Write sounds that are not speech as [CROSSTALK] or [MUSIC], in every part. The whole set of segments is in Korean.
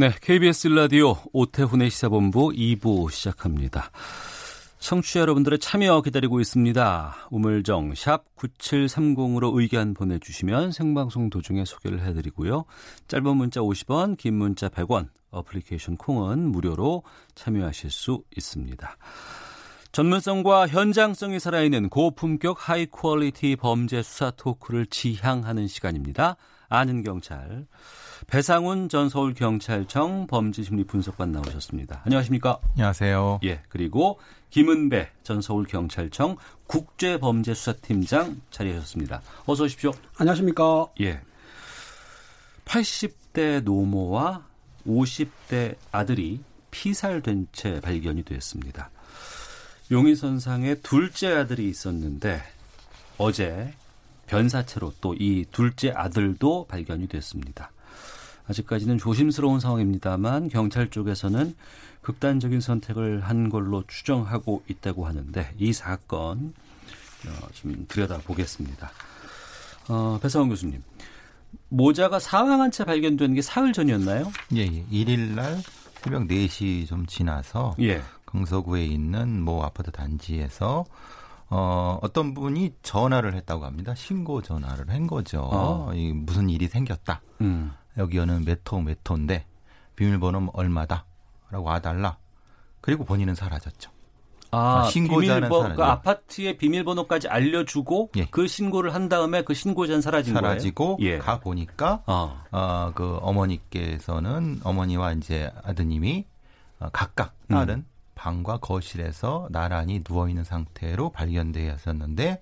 네, KBS 라디오 오태훈의 시사본부 2부 시작합니다. 청취자 여러분들의 참여 기다리고 있습니다. 우물정 샵 9730으로 의견 보내주시면 생방송 도중에 소개를 해드리고요. 짧은 문자 50원, 긴 문자 100원, 어플리케이션 콩은 무료로 참여하실 수 있습니다. 전문성과 현장성이 살아있는 고품격 high quality 범죄 수사 토크를 지향하는 시간입니다. 아는 경찰. 배상훈 전 서울경찰청 범죄심리 분석관 나오셨습니다. 안녕하십니까? 안녕하세요. 예, 그리고 김은배 전 서울경찰청 국제범죄수사팀장 자리하셨습니다. 어서 오십시오. 안녕하십니까? 예. 80대 노모와 50대 아들이 피살된 채 발견이 됐습니다. 용의선상에 둘째 아들이 있었는데 어제 변사체로 또 이 둘째 아들도 발견이 됐습니다. 아직까지는 조심스러운 상황입니다만 경찰 쪽에서는 극단적인 선택을 한 걸로 추정하고 있다고 하는데 이 사건 어, 좀 들여다보겠습니다. 어, 배상원 교수님, 모자가 사망한 채 발견된 게 사흘 전이었나요? 예, 예. 1일 날 새벽 4시 좀 지나서 예. 강서구에 있는 모 아파트 단지에서 어, 어떤 분이 전화를 했다고 합니다. 신고 전화를 한 거죠. 어. 이 무슨 일이 생겼다. 음. 여기는 몇호 몇 호인데 비밀번호 얼마다. 라고 와달라. 그리고 본인은 사라졌죠. 아, 아, 신고자는 비밀번-. 그 아파트의 비밀번호까지 알려주고 예. 그 신고를 한 다음에 그 신고자는 사라진 사라지고. 예. 가 보니까 어. 어, 그 어머니께서는 어머니와 이제 아드님이 어, 각각 딸은 방과 거실에서 나란히 누워 있는 상태로 발견되었었는데 에,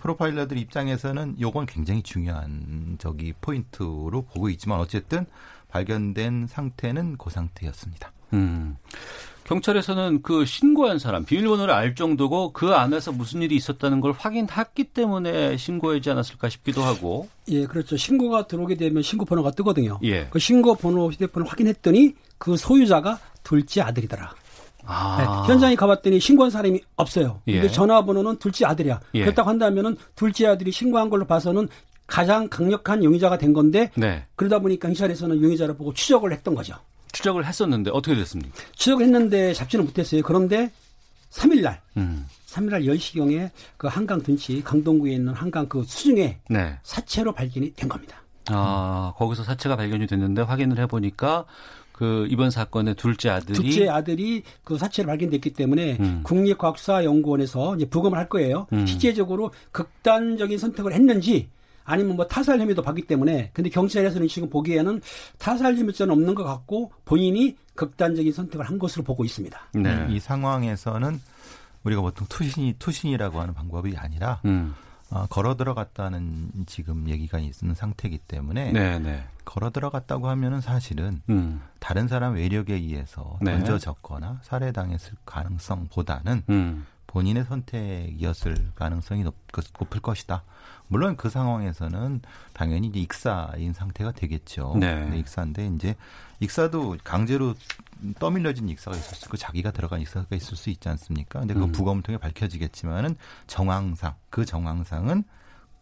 프로파일러들 입장에서는 요건 굉장히 중요한 저기 포인트로 보고 있지만 어쨌든 발견된 상태는 그 상태였습니다. 음. 경찰에서는 그 신고한 사람 비밀번호를 알 정도고 그 안에서 무슨 일이 있었다는 걸 확인했기 때문에 신고하지 않았을까 싶기도 하고. 예, 그렇죠. 신고가 들어오게 되면 신고 번호가 뜨거든요. 예. 그 신고 번호 휴대폰을 확인했더니 그 소유자가 둘째 아들이더라. 아. 네, 현장에 가봤더니 신고한 사람이 없어요. 예. 근데 전화번호는 둘째 아들이야. 예. 그렇다고 한다면은 둘째 아들이 신고한 걸로 봐서는 가장 강력한 용의자가 된 건데 네. 그러다 보니까 경찰에서는 용의자를 보고 추적을 했던 거죠. 추적을 했었는데 어떻게 됐습니까? 추적을 했는데 잡지는 못했어요. 그런데 3일날 음. 3일날 10시경에 그 한강 둔치 강동구에 있는 한강 그 수중에 네. 사체로 발견이 된 겁니다. 아, 거기서 사체가 발견이 됐는데 확인을 해보니까 그 이번 사건의 둘째 아들이 둘째 아들이 그 사체를 발견됐기 때문에 음. 국립과학수사연구원에서 이제 부검을 할 거예요. 음. 실제적으로 극단적인 선택을 했는지 아니면 뭐 타살 혐의도 봤기 때문에 근데 경찰에서는 지금 보기에는 타살 혐의죄는 없는 것 같고 본인이 극단적인 선택을 한 것으로 보고 있습니다. 네. 이 상황에서는 우리가 보통 투신이 투신이라고 하는 방법이 아니라 음. 어, 걸어 들어갔다는 지금 얘기가 있는 상태이기 때문에 네, 네. 걸어 들어갔다고 하면은 사실은 음. 다른 사람 외력에 의해서 네. 던져졌거나 살해당했을 가능성보다는 음. 본인의 선택이었을 가능성이 높, 높을 것이다. 물론 그 상황에서는 당연히 이제 익사인 상태가 되겠죠. 네. 익사인데 이제 익사도 강제로 떠밀려진 익사가 있을 수 있고 자기가 들어간 익사가 있을 수 있지 않습니까? 근데 그 음. 부검을 통해 밝혀지겠지만은 정황상 그 정황상은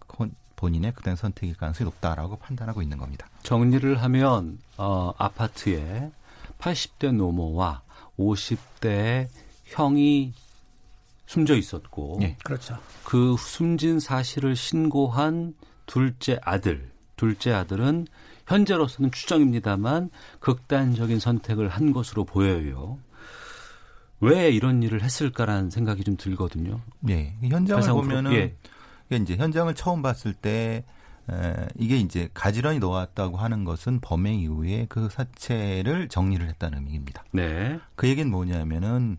그 본인의 그때 선택일 가능성이 높다라고 판단하고 있는 겁니다. 정리를 하면 어, 아파트에 80대 노모와 50대 형이 숨져 있었고 예. 그렇죠. 그 숨진 사실을 신고한 둘째 아들, 둘째 아들은 현재로서는 추정입니다만 극단적인 선택을 한 것으로 보여요. 왜 이런 일을 했을까라는 생각이 좀 들거든요. 예. 현장을 보면은 예. 이제 현장을 처음 봤을 때 에, 이게 이제 가지런히 놓았다고 하는 것은 범행 이후에 그 사체를 정리를 했다는 의미입니다. 네. 그 얘기는 뭐냐면은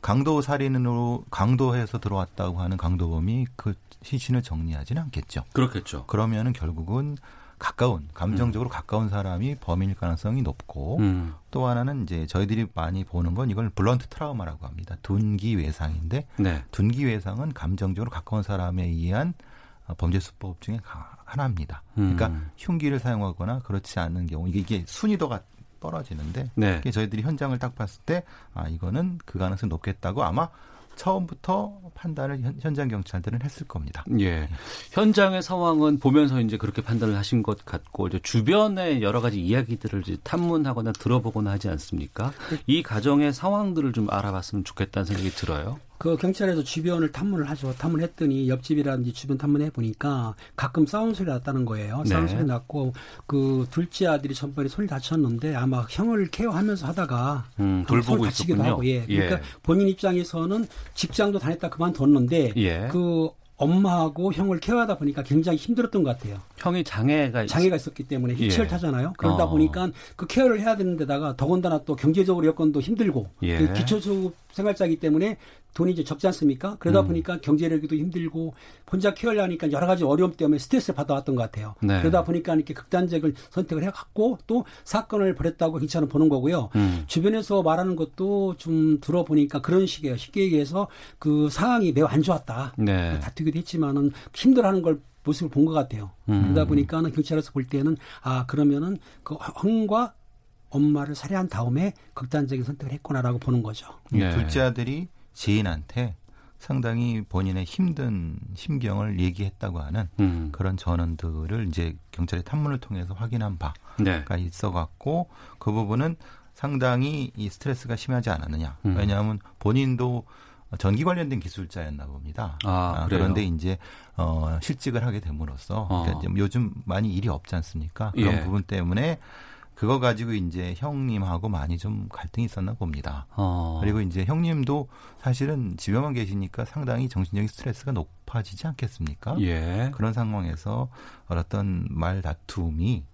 강도 살인으로 강도해서 들어왔다고 하는 강도범이 그 시신을 정리하지는 않겠죠. 그렇겠죠. 그러면은 결국은 가까운 감정적으로 가까운 사람이 범인일 가능성이 높고 음. 또 하나는 이제 저희들이 많이 보는 건 이걸 blunt trauma라고 합니다. 둔기 외상인데 네. 둔기 외상은 감정적으로 가까운 사람에 의한 어, 범죄 수법 중에 가- 하나입니다. 그러니까 음. 흉기를 사용하거나 그렇지 않은 경우 이게, 순위도가 떨어지는데 네. 저희들이 현장을 딱 봤을 때 아 이거는 그 가능성이 높겠다고 아마 처음부터 판단을 현, 현장 경찰들은 했을 겁니다. 예. 현장의 상황은 보면서 이제 그렇게 판단을 하신 것 같고 이제 주변의 여러 가지 이야기들을 이제 탐문하거나 들어보거나 하지 않습니까? 이 가정의 상황들을 좀 알아봤으면 좋겠다는 생각이 들어요. 그 경찰에서 주변을 탐문을 하죠. 탐문했더니 옆집이라든지 주변 탐문해 보니까 가끔 싸운 소리 났다는 거예요. 싸운 네. 소리 났고 그 둘째 아들이 전번에 손이 다쳤는데 아마 형을 케어하면서 하다가 음, 그 돌보고 손을 다치기도. 하고 예. 그러니까 예. 본인 입장에서는 직장도 다녔다 그만뒀는데 예. 그 엄마하고 형을 케어하다 보니까 굉장히 힘들었던 것 같아요. 형이 장애가 있- 장애가 있었기 때문에 휠체어를 예. 타잖아요. 그러다 어. 보니까 그 케어를 해야 되는데다가 더군다나 또 경제적으로 여건도 힘들고 예. 그 기초수급 생활자이기 때문에 돈이 이제 적지 않습니까? 그러다 음. 보니까 경제력도 힘들고 혼자 하니까 여러 가지 어려움 때문에 스트레스를 받아왔던 것 같아요. 네. 그러다 보니까 이렇게 극단적을 선택을 해갖고 또 사건을 벌였다고 경찰은 보는 거고요. 음. 주변에서 말하는 것도 좀 들어보니까 그런 식이에요. 쉽게 얘기해서 그 상황이 매우 안 좋았다. 네. 다투기도 했지만은 힘들어하는 걸 모습을 본 것 같아요. 음. 그러다 보니까는 경찰에서 볼 때는 아 그러면은 그 형과 엄마를 살해한 다음에 극단적인 선택을 했구나라고 보는 거죠. 예. 둘째 아들이 지인한테 상당히 본인의 힘든 심경을 얘기했다고 하는 음. 그런 전원들을 이제 경찰의 탐문을 통해서 확인한 바가 네. 있어갖고 그 부분은 상당히 이 스트레스가 심하지 않았느냐. 음. 왜냐하면 본인도 전기 관련된 기술자였나 봅니다. 아, 그래요? 그런데 이제 어, 실직을 하게 됨으로써 어. 그러니까 이제 요즘 많이 일이 없지 않습니까? 그런 예. 부분 때문에 그거 가지고 이제 형님하고 많이 좀 갈등이 있었나 봅니다. 어. 그리고 이제 형님도 사실은 집에만 계시니까 상당히 정신적인 스트레스가 높아지지 않겠습니까? 예. 그런 상황에서 어떤 말 다툼이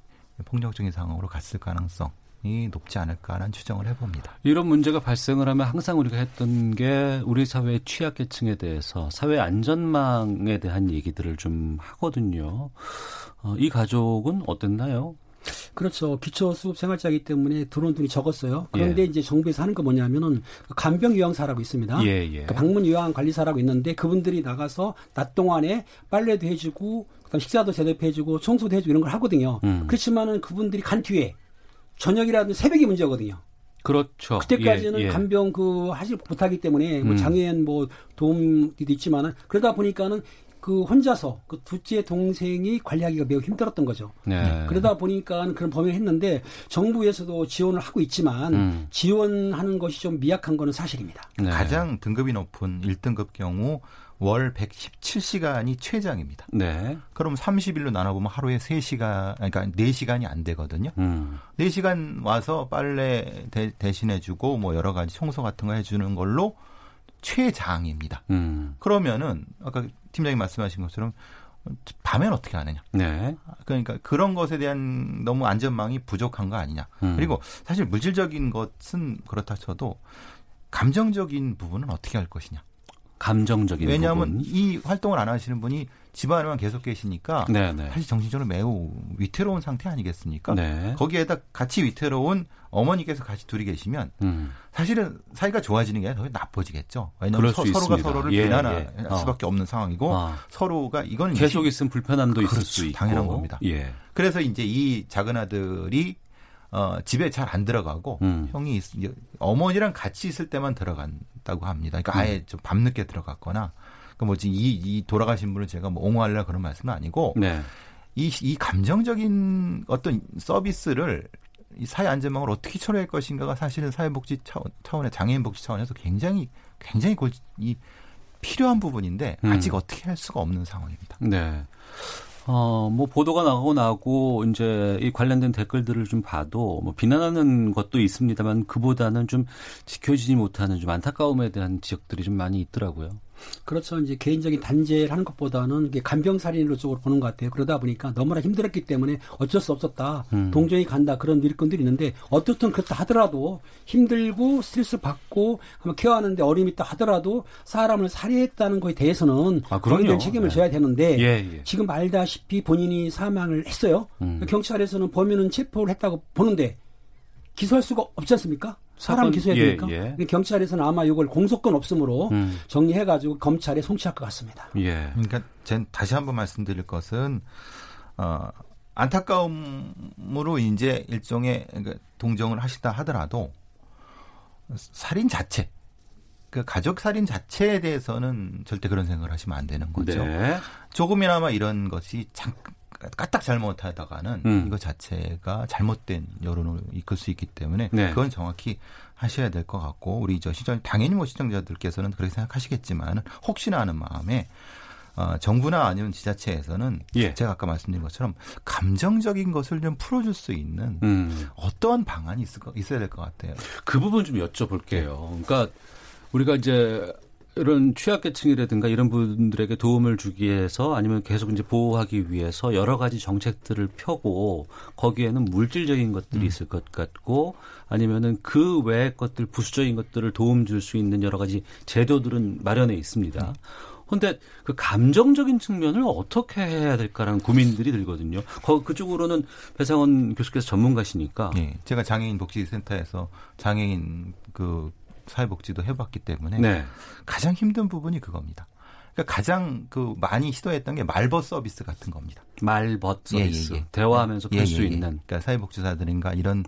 폭력적인 상황으로 갔을 가능성 이 높지 않을까라는 추정을 해봅니다. 이런 문제가 발생을 하면 항상 우리가 했던 게 우리 사회의 취약계층에 대해서 사회 안전망에 대한 얘기들을 좀 하거든요. 어, 이 가족은 어땠나요? 그렇죠. 기초 수급 생활자이기 때문에 들어온 돈이 적었어요. 그런데 예. 이제 정부에서 하는 거 뭐냐면은 그 간병 요양사라고 있습니다. 예, 예. 그 방문 요양 관리사라고 있는데 그분들이 나가서 낮 동안에 빨래도 해주고 그다음 식사도 대접해주고 청소도 해주고 이런 걸 하거든요. 음. 그렇지만은 그분들이 간 뒤에 저녁이라든지 새벽이 문제거든요. 그렇죠. 그때까지는 예, 예. 간병 그 하지 못하기 때문에 뭐 음. 장애인 뭐 도움도 있지만은 그러다 보니까는 그 혼자서 그 둘째 동생이 관리하기가 매우 힘들었던 거죠. 네. 그러다 보니까 그런 범위를 했는데 정부에서도 지원을 하고 있지만 음. 지원하는 것이 좀 미약한 거는 사실입니다. 네. 가장 등급이 높은 1등급 경우 월 117시간이 최장입니다. 네. 그럼 30일로 나눠보면 하루에 3시간, 그러니까 4시간이 안 되거든요. 음. 4시간 와서 빨래 대, 대신해주고 뭐 여러 가지 청소 같은 거 해주는 걸로 최장입니다. 음. 그러면은 아까 팀장님 말씀하신 것처럼 밤엔 어떻게 하느냐. 네. 그러니까 그런 것에 대한 너무 안전망이 부족한 거 아니냐. 음. 그리고 사실 물질적인 것은 그렇다 쳐도 감정적인 부분은 어떻게 할 것이냐. 감정적인 왜냐하면 부분. 이 활동을 안 하시는 분이 집안에만 계속 계시니까 네, 네. 사실 정신적으로 매우 위태로운 상태 아니겠습니까? 네. 거기에다 같이 위태로운 어머니께서 같이 둘이 계시면 음. 사실은 사이가 좋아지는 게 아니라 더 나빠지겠죠. 왜냐하면 서, 수 로가. 서로를 예, 비난할 예. 어. 수밖에 없는 상황이고 아. 서로가 이거는 계속 있으면 불편함도 있을 그렇죠. 수 있고. 당연한 겁니다. 예. 그래서 이제 이 작은 아들이 어, 집에 잘 안 들어가고 음. 형이 있- 어머니랑 같이 있을 때만 들어간다고 합니다. 그러니까 아예 음. 좀 밤늦게 들어갔거나 그 뭐지 이, 이 돌아가신 분을 제가 뭐 옹호하려 그런 말씀은 아니고 네. 이, 이 감정적인 어떤 서비스를 이 사회 안전망을 어떻게 처리할 것인가가 사실은 사회복지 차원, 차원의 장애인 복지 차원에서 굉장히 굉장히 골, 이 필요한 부분인데 음. 아직 어떻게 할 수가 없는 상황입니다. 네. 어, 뭐 보도가 나오고 나고 이제 이 관련된 댓글들을 좀 봐도 뭐 비난하는 것도 있습니다만 그보다는 좀 지켜지지 못하는 좀 안타까움에 대한 지적들이 좀 많이 있더라고요. 그렇죠. 이제 개인적인 단죄를 하는 것보다는 이게 간병살인으로 쪽으로 보는 것 같아요. 그러다 보니까 너무나 힘들었기 때문에 어쩔 수 없었다. 음. 동정이 간다. 그런 일꾼들이 있는데 어떻든 그렇다 하더라도 힘들고 스트레스 받고 한번 케어하는데 어려움이 있다 하더라도 사람을 살해했다는 거에 대해서는 아, 대한 책임을 네. 져야 되는데 예, 예. 지금 말다시피 본인이 사망을 했어요. 음. 경찰에서는 범인은 체포를 했다고 보는데 기소할 수가 없지 않습니까? 사람 기소해야 예, 되니까. 예. 경찰에서는 아마 이걸 공소권 없음으로 음. 정리해가지고 검찰에 송치할 것 같습니다. 예. 그러니까 전 다시 한번 말씀드릴 것은 어, 안타까움으로 이제 일종의 그 동정을 하시다 하더라도 살인 자체 그 가족 살인 자체에 대해서는 절대 그런 생각을 하시면 안 되는 거죠. 네. 조금이나마 이런 것이 잠, 까딱 잘못하다가는 음. 이거 자체가 잘못된 여론을 이끌 수 있기 때문에 네. 그건 정확히 하셔야 될 것 같고 우리 저 시청 당연히 뭐 시청자들께서는 그렇게 생각하시겠지만 혹시나 하는 마음에 어, 정부나 아니면 지자체에서는 예. 제가 아까 말씀드린 것처럼 감정적인 것을 좀 풀어줄 수 있는 음. 어떠한 방안이 있을 거, 있어야 될 것 같아요. 그 부분 좀 여쭤볼게요. 그러니까 우리가 이제 이런 취약계층이라든가 이런 분들에게 도움을 주기 위해서 아니면 계속 이제 보호하기 위해서 여러 가지 정책들을 펴고 거기에는 물질적인 것들이 있을 것 같고 아니면은 그 외의 것들 부수적인 것들을 도움 줄 수 있는 여러 가지 제도들은 마련해 있습니다. 근데 그 감정적인 측면을 어떻게 해야 될까라는 고민들이 들거든요. 거, 그쪽으로는 배상원 교수께서 전문가시니까. 예, 제가 장애인 복지센터에서 장애인 그 사회복지도 해봤기 때문에 네. 가장 힘든 부분이 그겁니다. 그러니까 가장 그 많이 시도했던 게 말벗 서비스 같은 겁니다. 말벗 서비스 예, 예, 예. 대화하면서 예, 풀수 예, 예. 있는 그러니까 사회복지사들인가 이런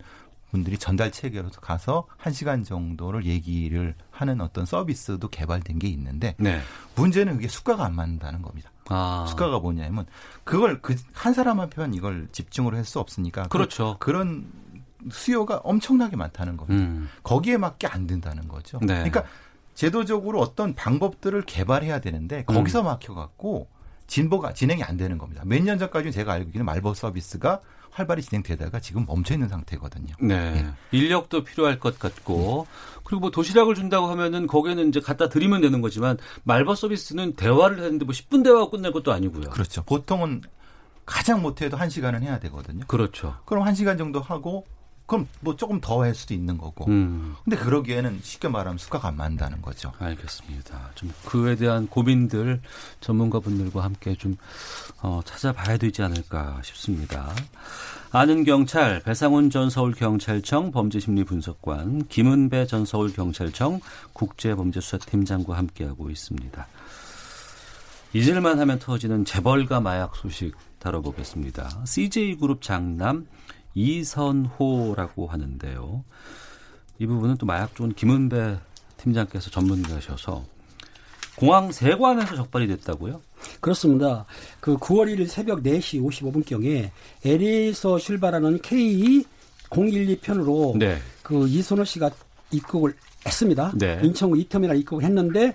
분들이 전달 체계로 가서 한 시간 정도를 얘기를 하는 어떤 서비스도 개발된 게 있는데 네. 문제는 그게 수가가 안 맞는다는 겁니다. 아 수가가 뭐냐면 그걸 그 한 사람 한편 이걸 집중으로 할 수 없으니까 그렇죠. 그, 런 수요가 엄청나게 많다는 겁니다. 음. 거기에 맞게 안 된다는 거죠. 네. 그러니까 제도적으로 어떤 방법들을 개발해야 되는데 거기서 음. 막혀갖고 진보가 진행이 안 되는 겁니다. 몇 년 전까지는 제가 알고 있기는 말벗 서비스가 활발히 진행되다가 지금 멈춰 있는 상태거든요. 네. 인력도 필요할 것 같고 그리고 뭐 도시락을 준다고 하면은 거기에는 이제 갖다 드리면 되는 거지만 말벗 서비스는 대화를 하는데 뭐 10분 대화가 끝날 것도 아니고요. 그렇죠. 보통은 가장 못해도 한 시간은 해야 되거든요. 그렇죠. 그럼 한 시간 정도 하고 그럼 뭐 조금 더 할 수도 있는 거고. 음. 근데 그러기에는 쉽게 말하면 수가가 안 맞는다는 거죠. 알겠습니다. 좀 그에 대한 고민들 전문가분들과 함께 좀 어, 찾아봐야 되지 않을까 싶습니다. 아는 경찰 배상훈 전 서울경찰청 범죄심리분석관 김은배 전 서울경찰청 국제범죄수사팀장과 함께하고 있습니다. 잊을만 하면 터지는 재벌가 마약 소식 다뤄보겠습니다. CJ그룹 장남 이선호라고 하는데요. 이 부분은 또 마약 좋은 김은배 팀장께서 전문가셔서 공항 세관에서 적발이 됐다고요? 그렇습니다. 그 9월 1일 새벽 4시 55분경에 LA에서 출발하는 K0112 편으로 네. 그 이선호 씨가 입국을 했습니다. 네. 인천구 이터미널 입국을 했는데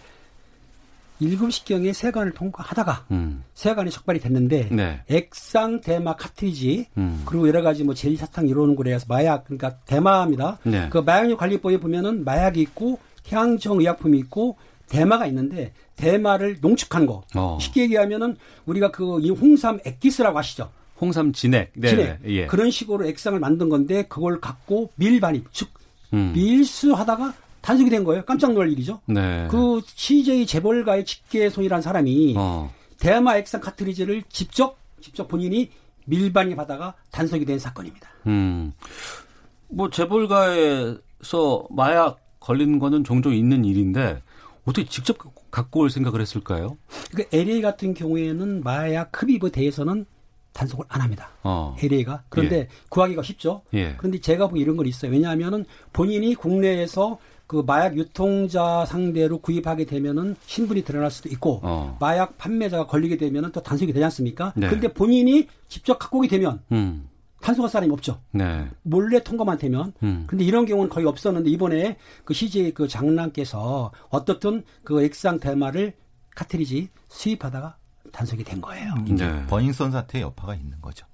7시경에 세관을 통과하다가 음. 세관이 적발이 됐는데 네. 액상 대마 카트리지 음. 그리고 여러 가지 뭐 젤리 사탕 이러는 거래서 마약 그러니까 대마입니다. 네. 그 마약류 관리법에 보면은 마약이 있고 향정 의약품이 있고 대마가 있는데 대마를 농축한 거. 어. 쉽게 얘기하면은 우리가 그 이 홍삼 액기스라고 아시죠? 홍삼 진액. 네. 진액. 네. 예. 그런 식으로 액상을 만든 건데 그걸 갖고 밀반입 즉 음. 밀수하다가 단속이 된 거예요. 깜짝 놀랄 일이죠. 네. 그 CJ 재벌가의 직계손이라는 사람이 어. 대마 액상 카트리지를 직접 직접 본인이 밀반입 하다가 단속이 된 사건입니다. 음. 뭐 재벌가에서 마약 걸리는 거는 종종 있는 일인데 어떻게 직접 갖고 올 생각을 했을까요? 그 LA 같은 경우에는 마약 흡입에 대해서는 단속을 안 합니다. 어. LA가. 그런데 예. 구하기가 쉽죠. 예. 그런데 제가 보기 이런 건 있어요. 왜냐하면은 본인이 국내에서 그 마약 유통자 상대로 구입하게 되면은 신분이 드러날 수도 있고 어. 마약 판매자가 걸리게 되면은 또 단속이 되지 않습니까? 네. 그런데 본인이 직접 갖고 오게 되면 음. 단속할 사람이 없죠. 네. 몰래 통과만 되면. 음. 근데 이런 경우는 거의 없었는데 이번에 그 CJ 그 장남께서 어떻든 그 액상 대마를 카트리지 수입하다가 단속이 된 거예요. 이제 네. 버닝썬 사태의 여파가 있는 거죠.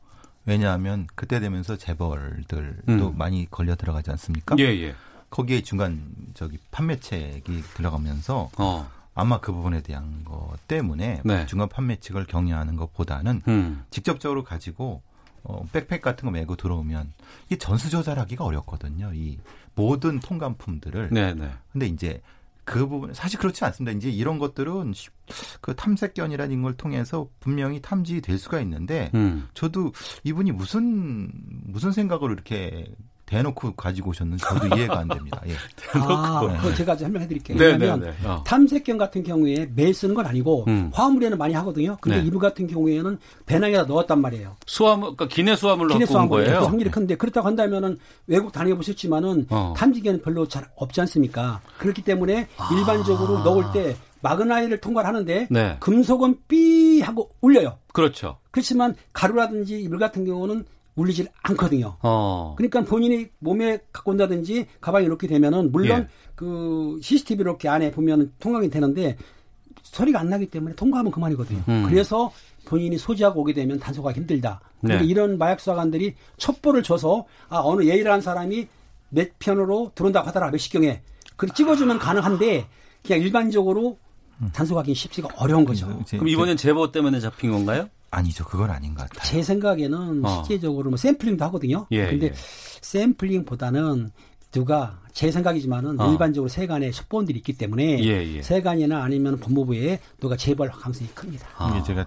왜냐하면 그때 되면서 재벌들도 음. 많이 걸려 들어가지 않습니까? 예, 예. 거기에 중간 저기 판매책이 들어가면서 어. 아마 그 부분에 대한 것 때문에 네. 중간 판매측을 격려하는 것보다는 음. 직접적으로 가지고 어, 백팩 같은 거 메고 들어오면 이게 전수조사를 하기가 어렵거든요. 이 모든 통관품들을. 네, 네. 근데 이제 그 부분 사실 그렇지 않습니다. 이제 이런 것들은 쉽- 그 탐색견이라는 걸 통해서 분명히 탐지될 수가 있는데 음. 저도 이분이 무슨 무슨 생각으로 이렇게 대놓고 가지고 오셨는지 저도 이해가 안 됩니다. 예. [LAUGHS] 아, 네. 그거 제가 좀 설명해 드릴게요. 네, 네, 왜냐하면 네. 어. 탐색견 같은 경우에 매일 쓰는 건 아니고 음. 화물에는 많이 하거든요. 근데 네. 이분 같은 경우에는 배낭에다 넣었단 말이에요. 수화물, 그러니까 기내 수화물로 기내 수화물 거예요. 확률이 큰데 그렇다고 한다면은 외국 다녀보셨지만은 어. 탐지견은 별로 잘 없지 않습니까? 그렇기 때문에 일반적으로 넣을 때 마그나이를 통과를 하는데 아. 네. 금속은 삐 하고 울려요. 그렇죠. 그렇지만 가루라든지 이물 같은 경우는 울리질 않거든요. 어. 그러니까 본인이 몸에 갖고 온다든지 가방에 이렇게 되면은 물론 예. 그 CCTV 이렇게 안에 보면은 통과이 되는데 소리가 안 나기 때문에 통과하면 그만이거든요. 음. 그래서 본인이 소지하고 오게 되면 단속하기 힘들다. 그런데 네. 이런 마약 수사관들이 첩보를 줘서 아 어느 예의라는 사람이 몇 편으로 들어온다고 하더라 몇 시경에 그 찍어주면 가능한데 그냥 일반적으로 단속하기 쉽지가 어려운 거죠. 이제 그럼 이번엔 제보 때문에 잡힌 건가요? 아니죠. 그건 아닌 것 같아요. 제 생각에는 어. 실제적으로 뭐 샘플링도 하거든요. 예, 근데 예. 샘플링보다는 누가 제 생각이지만은 어. 일반적으로 세관에 첩보원들이 있기 때문에 예, 예. 세관이나 아니면 법무부에 누가 제보할 가능성이 큽니다. 아. 이게 제가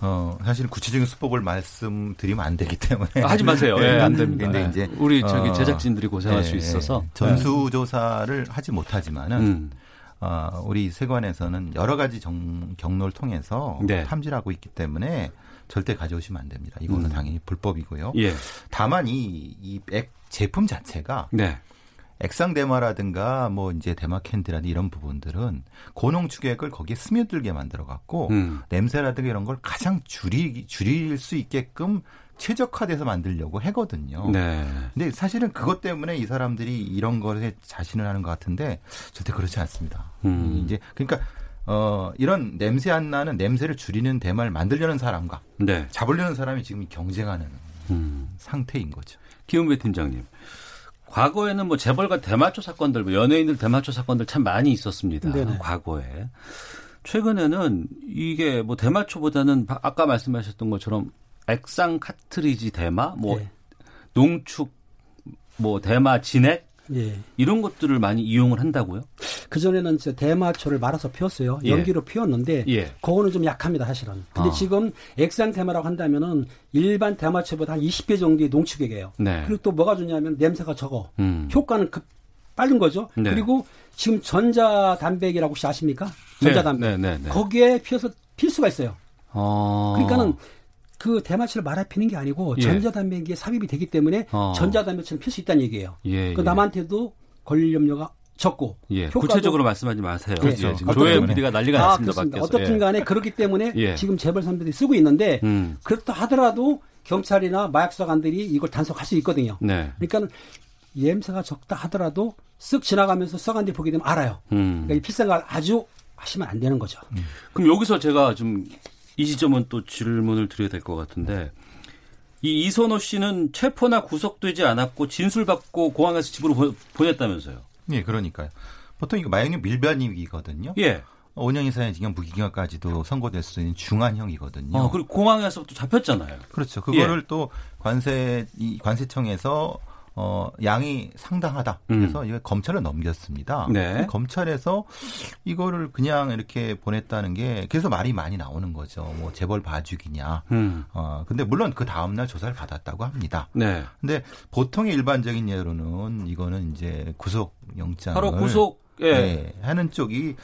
어 사실 구체적인 수법을 말씀드리면 안 되기 때문에 아, 하지 마세요. 예, 안 됩니다. 근데 예. 이제 우리 저기 어, 제작진들이 고생할 수 예, 있어서 예. 전수 조사를 하지 못하지만은 음. 어, 우리 세관에서는 여러 가지 정, 경로를 통해서 네. 탐지를 하고 있기 때문에 절대 가져오시면 안 됩니다. 이거는 음. 당연히 불법이고요. 예. 다만 이, 이 액, 제품 자체가 네. 액상 대마라든가 뭐 이제 대마 캔디라든가 이런 부분들은 고농 축액을 거기에 스며들게 만들어 갖고 음. 냄새라든가 이런 걸 가장 줄이 줄일 수 있게끔 최적화돼서 만들려고 하거든요. 네. 근데 사실은 그것 때문에 이 사람들이 이런 것에 자신을 하는 것 같은데 절대 그렇지 않습니다. 음. 이제 그러니까 어 이런 냄새 안 나는 냄새를 줄이는 대마를 만들려는 사람과 네. 잡으려는 사람이 지금 경쟁하는 음. 상태인 거죠. 김은배 팀장님. 과거에는 뭐 재벌과 대마초 사건들, 뭐 연예인들 대마초 사건들 참 많이 있었습니다. 네네. 과거에. 최근에는 이게 뭐 대마초보다는 바- 아까 말씀하셨던 것처럼 액상 카트리지 대마, 뭐 예. 농축, 뭐 대마 진액 예. 이런 것들을 많이 이용을 한다고요? 그 전에는 저 대마초를 말아서 피웠어요. 예. 연기로 피웠는데 예. 그거는 좀 약합니다, 사실은. 근데 아. 지금 액상 대마라고 한다면은 일반 대마초보다 한 20배 정도의 농축액이에요. 네. 그리고 또 뭐가 좋냐면 냄새가 적어. 음. 효과는 급 빠른 거죠. 네. 그리고 지금 전자 담백이라고 혹시 아십니까? 네, 전자 담백. 네, 네, 네. 거기에 피워서 필 수가 있어요. 어. 그러니까는 그 대마초를 말아 피는 게 아니고 예. 전자담백에 삽입이 되기 때문에 어. 전자담백처럼 필 수 있다는 얘기예요. 예, 그 예. 남한테도 걸릴 염려가 적고 예, 구체적으로 말씀하지 마세요. 그렇죠. 예, 조혜연. PD가 난리가 아, 났습니다. 그렇습니다. 어떻든 간에 그렇기 때문에 예. 지금 재벌 선배들이 쓰고 있는데 음. 그렇다 하더라도 경찰이나 마약수사관들이 이걸 단속할 수 있거든요. 네. 그러니까 냄새가 적다 하더라도 쓱 지나가면서 수사관들이 보게 되면 알아요. 음. 그러니까 이 필생활 아주 하시면 안 되는 거죠. 그럼 여기서 제가 좀 이 지점은 또 질문을 드려야 될 것 같은데 이 이선호 씨는 체포나 구속되지 않았고 진술받고 공항에서 집으로 보, 보냈다면서요? 예, 그러니까요. 보통 이거 마약류 밀반입이거든요. 예. 5년 이상의 징역 무기징역까지도 선고될 수 있는 중한형이거든요. 어, 그리고 공항에서 또 잡혔잖아요. 그렇죠. 그거를 예. 또 관세 이 관세청에서 어 양이 상당하다. 그래서 이거 검찰에 넘겼습니다. 음. 네. 검찰에서 이거를 그냥 이렇게 보냈다는 게 그래서 말이 많이 나오는 거죠. 뭐 재벌 봐주기냐. 음. 어 근데 물론 그 다음 날 조사를 받았다고 합니다. 네. 근데 보통의 일반적인 예로는 이거는 이제 구속 영장을 바로 구속 예. 네, 하는 쪽이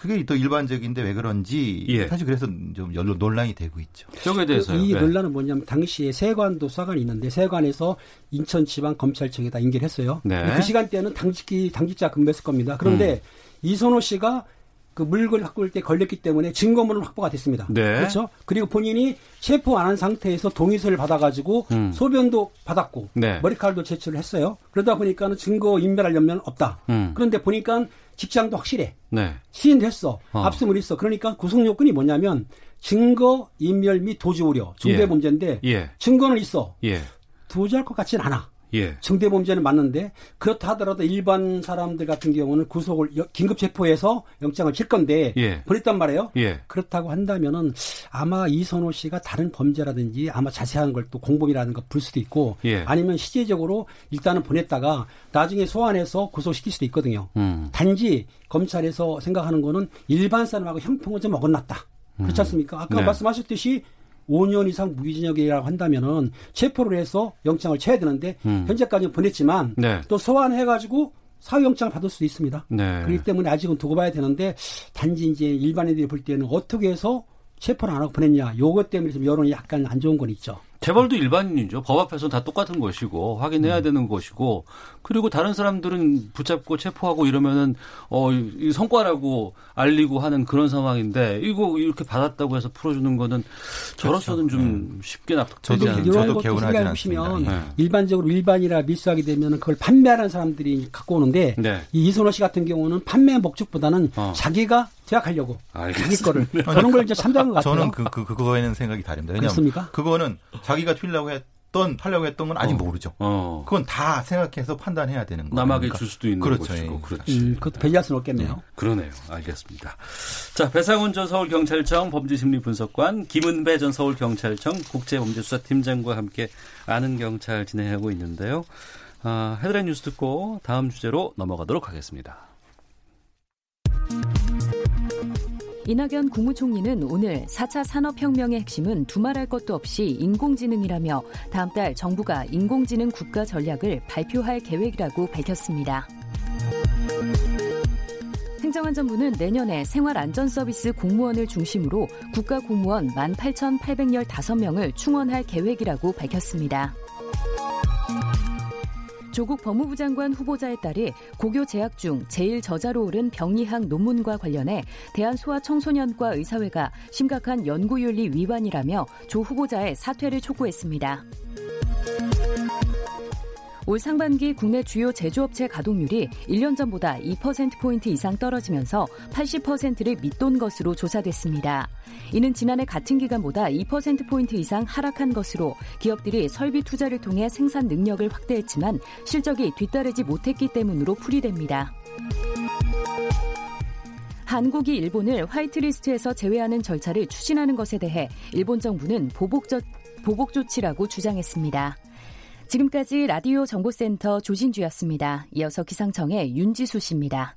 그게 또 일반적인데 왜 그런지 예. 사실 그래서 좀 논란이 되고 있죠. 저거에 대해서요. 이 네. 논란은 뭐냐면 당시에 세관도 수사관이 있는데 세관에서 인천지방검찰청에다 인계를 했어요. 네. 그 시간대에는 당직기 당직자 근무했을 겁니다. 그런데 음. 이선호 씨가 그 물건을 확보할 때 걸렸기 때문에 증거물은 확보가 됐습니다. 네. 그렇죠? 그리고 본인이 체포 안 한 상태에서 동의서를 받아가지고 음. 소변도 받았고 네. 머리카락도 제출을 했어요. 그러다 보니까는 증거 인멸할 염려는 없다. 음. 그런데 보니까 직장도 확실해. 네. 시인도 했어. 어. 압수물 있어. 그러니까 구속 요건이 뭐냐면 증거 인멸 및 도주 우려 중대 예. 범죄인데 예. 증거는 있어. 예. 도주할 것 같진 않아. 예. 중대범죄는 맞는데 그렇다 하더라도 일반 사람들 같은 경우는 구속을 긴급 체포해서 영장을 칠 건데 예. 보냈단 말이에요. 예. 그렇다고 한다면은 아마 이선호 씨가 다른 범죄라든지 아마 자세한 걸 또 공범이라는 거불 수도 있고 예. 아니면 시제적으로 일단은 보냈다가 나중에 소환해서 구속시킬 수도 있거든요. 음. 단지 검찰에서 생각하는 거는 일반 사람하고 형평은 좀 어긋났다. 그렇지 않습니까? 아까 네. 말씀하셨듯이 5년 이상 무기징역이라고 한다면은 체포를 해서 영장을 쳐야 되는데 음. 현재까지는 보냈지만 네. 또 소환해가지고 사후영장을 받을 수도 있습니다. 네. 그렇기 때문에 아직은 두고 봐야 되는데 단지 이제 일반인들이 볼 때는 어떻게 해서 체포를 안 하고 보냈냐. 요것 때문에 좀 여론이 약간 안 좋은 건 있죠. 재벌도 일반인이죠. 법 앞에서는 다 똑같은 것이고 확인해야 음. 되는 것이고 그리고 다른 사람들은 붙잡고 체포하고 이러면은 어, 이 성과라고 알리고 하는 그런 상황인데 이거 이렇게 받았다고 해서 풀어주는 거는 저로서는 좀 쉽게 납득되지 저도 않는. 저도 이런 것도 개운하지 생각해. 보시면 네. 일반적으로 일반이라 밀수하게 되면 그걸 판매하는 사람들이 갖고 오는데 네. 이 이선호 씨 같은 경우는 판매 목적보다는 어. 자기가 제약하려고 알겠습니다. 자기 거를 [LAUGHS] 그런 걸 이제 참작한 것 같아요. 저는 그, 그, 그거에는 생각이 다릅니다. 왜냐하면 그렇습니까? 그거는 자기가 튀려고 했 던, 하려고 했던 건 아직 어. 모르죠. 어. 그건 다 생각해서 판단해야 되는 거예요. 남에게 그러니까. 줄 수도 있는 그렇죠. 것이고 예. 그렇지. 음, 그것도 배제할 수는 없겠네요. 그러네요. 알겠습니다. 자, 배상훈 전 서울경찰청 범죄심리분석관, 김은배 전 서울경찰청 국제범죄수사팀장과 함께 아는 경찰 진행하고 있는데요. 아, 헤드라인 뉴스 듣고 다음 주제로 넘어가도록 하겠습니다. 이낙연 국무총리는 오늘 4차 산업혁명의 핵심은 두말할 것도 없이 인공지능이라며 다음 달 정부가 인공지능 국가 전략을 발표할 계획이라고 밝혔습니다. 행정안전부는 내년에 생활안전서비스 공무원을 중심으로 국가 공무원 18,815명을 충원할 계획이라고 밝혔습니다. 조국 법무부 장관 후보자에 따르 고교 재학 중 제일 저자로 오른 병리학 논문과 관련해 대한소아청소년과 의사회가 심각한 연구윤리 위반이라며 조 후보자의 사퇴를 촉구했습니다. 올 상반기 국내 주요 제조업체 가동률이 1년 전보다 2%포인트 이상 떨어지면서 80%를 밑돈 것으로 조사됐습니다. 이는 지난해 같은 기간보다 2%포인트 이상 하락한 것으로 기업들이 설비 투자를 통해 생산 능력을 확대했지만 실적이 뒤따르지 못했기 때문으로 풀이됩니다. 한국이 일본을 화이트리스트에서 제외하는 절차를 추진하는 것에 대해 일본 정부는 보복, 저, 보복 조치라고 주장했습니다. 지금까지 라디오 정보센터 조진주였습니다. 이어서 기상청의 윤지수 씨입니다.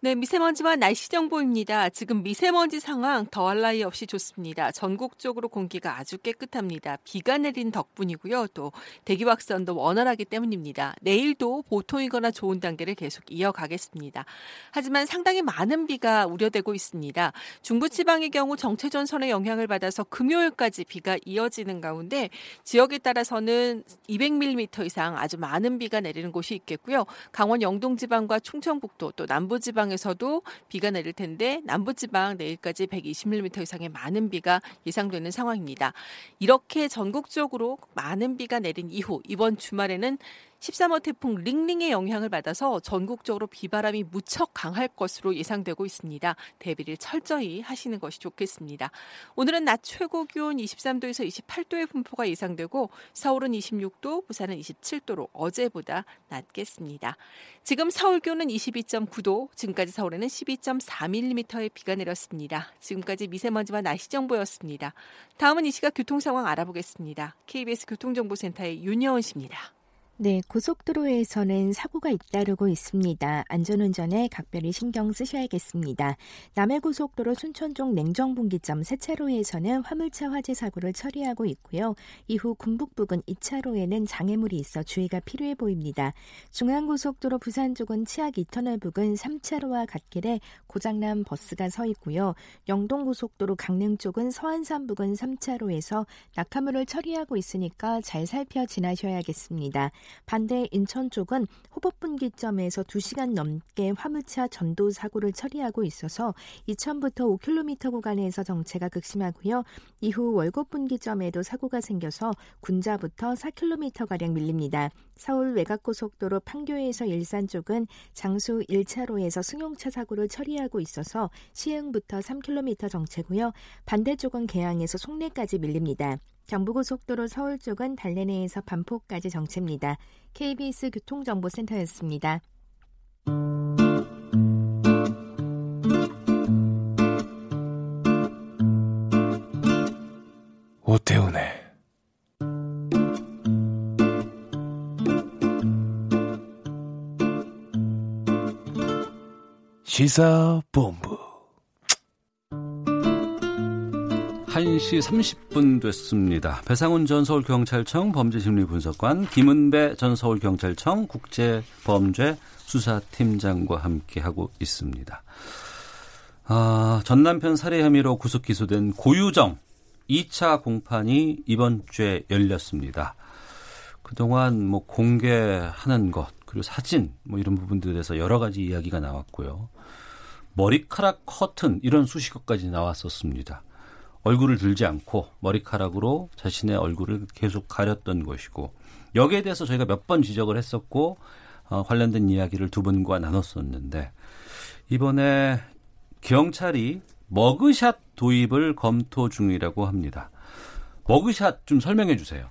네, 미세먼지와 날씨 정보입니다. 지금 미세먼지 상황 더할 나위 없이 좋습니다. 전국적으로 공기가 아주 깨끗합니다. 비가 내린 덕분이고요. 또 대기 확산도 원활하기 때문입니다. 내일도 보통이거나 좋은 단계를 계속 이어가겠습니다. 하지만 상당히 많은 비가 우려되고 있습니다. 중부 지방의 경우 정체 전선의 영향을 받아서 금요일까지 비가 이어지는 가운데 지역에 따라서는 200mm 이상 아주 많은 비가 내리는 곳이 있겠고요. 강원 영동 지방과 충청북도 또 남부 지방 에서도 비가 내릴 텐데 남부지방 내일까지 120mm 이상의 많은 비가 예상되는 상황입니다. 이렇게 전국적으로 많은 비가 내린 이후 이번 주말에는 13호 태풍 링링의 영향을 받아서 전국적으로 비바람이 무척 강할 것으로 예상되고 있습니다. 대비를 철저히 하시는 것이 좋겠습니다. 오늘은 낮 최고 기온 23도에서 28도의 분포가 예상되고 서울은 26도, 부산은 27도로 어제보다 낮겠습니다. 지금 서울 기온은 22.9도, 지금까지 서울에는 12.4mm의 비가 내렸습니다. 지금까지 미세먼지와 날씨 정보였습니다. 다음은 이 시각 교통 상황 알아보겠습니다. KBS 교통정보센터의 윤여은 씨입니다. 네, 고속도로에서는 사고가 잇따르고 있습니다. 안전운전에 각별히 신경 쓰셔야겠습니다. 남해고속도로 순천 쪽 냉정분기점 세차로에서는 화물차 화재 사고를 처리하고 있고요. 이후 군북 부근 2차로에는 장애물이 있어 주의가 필요해 보입니다. 중앙고속도로 부산 쪽은 치악 2터널 부근 3차로와 갓길에 고장난 버스가 서 있고요. 영동고속도로 강릉 쪽은 서안산 부근 3차로에서 낙하물을 처리하고 있으니까 잘 살펴 지나셔야겠습니다. 반대 인천 쪽은 호법분기점에서 2시간 넘게 화물차 전도 사고를 처리하고 있어서 2천부터 5km 구간에서 정체가 극심하고요. 이후 월곡분기점에도 사고가 생겨서 군자부터 4km가량 밀립니다. 서울 외곽고속도로 판교에서 일산 쪽은 장수 1차로에서 승용차 사고를 처리하고 있어서 시흥부터 3km 정체고요. 반대쪽은 개항에서 송내까지 밀립니다. 경부고속도로 서울 쪽은 달래내에서 반포까지 정체입니다. KBS 교통정보센터였습니다. 오태훈의 시사본부 1시 30분 됐습니다. 배상훈 전 서울경찰청 범죄심리분석관, 김은배 전 서울경찰청 국제범죄수사팀장과 함께하고 있습니다. 아, 전 남편 살해 혐의로 구속 기소된 고유정 2차 공판이 이번 주에 열렸습니다. 그동안 뭐 공개하는 것, 그리고 사진, 뭐 이런 부분들에서 여러 가지 이야기가 나왔고요. 머리카락 커튼, 이런 수식어까지 나왔었습니다. 얼굴을 들지 않고 머리카락으로 자신의 얼굴을 계속 가렸던 것이고, 여기에 대해서 저희가 몇 번 지적을 했었고, 어, 관련된 이야기를 두 분과 나눴었는데, 이번에 경찰이 머그샷 도입을 검토 중이라고 합니다. 머그샷 좀 설명해 주세요.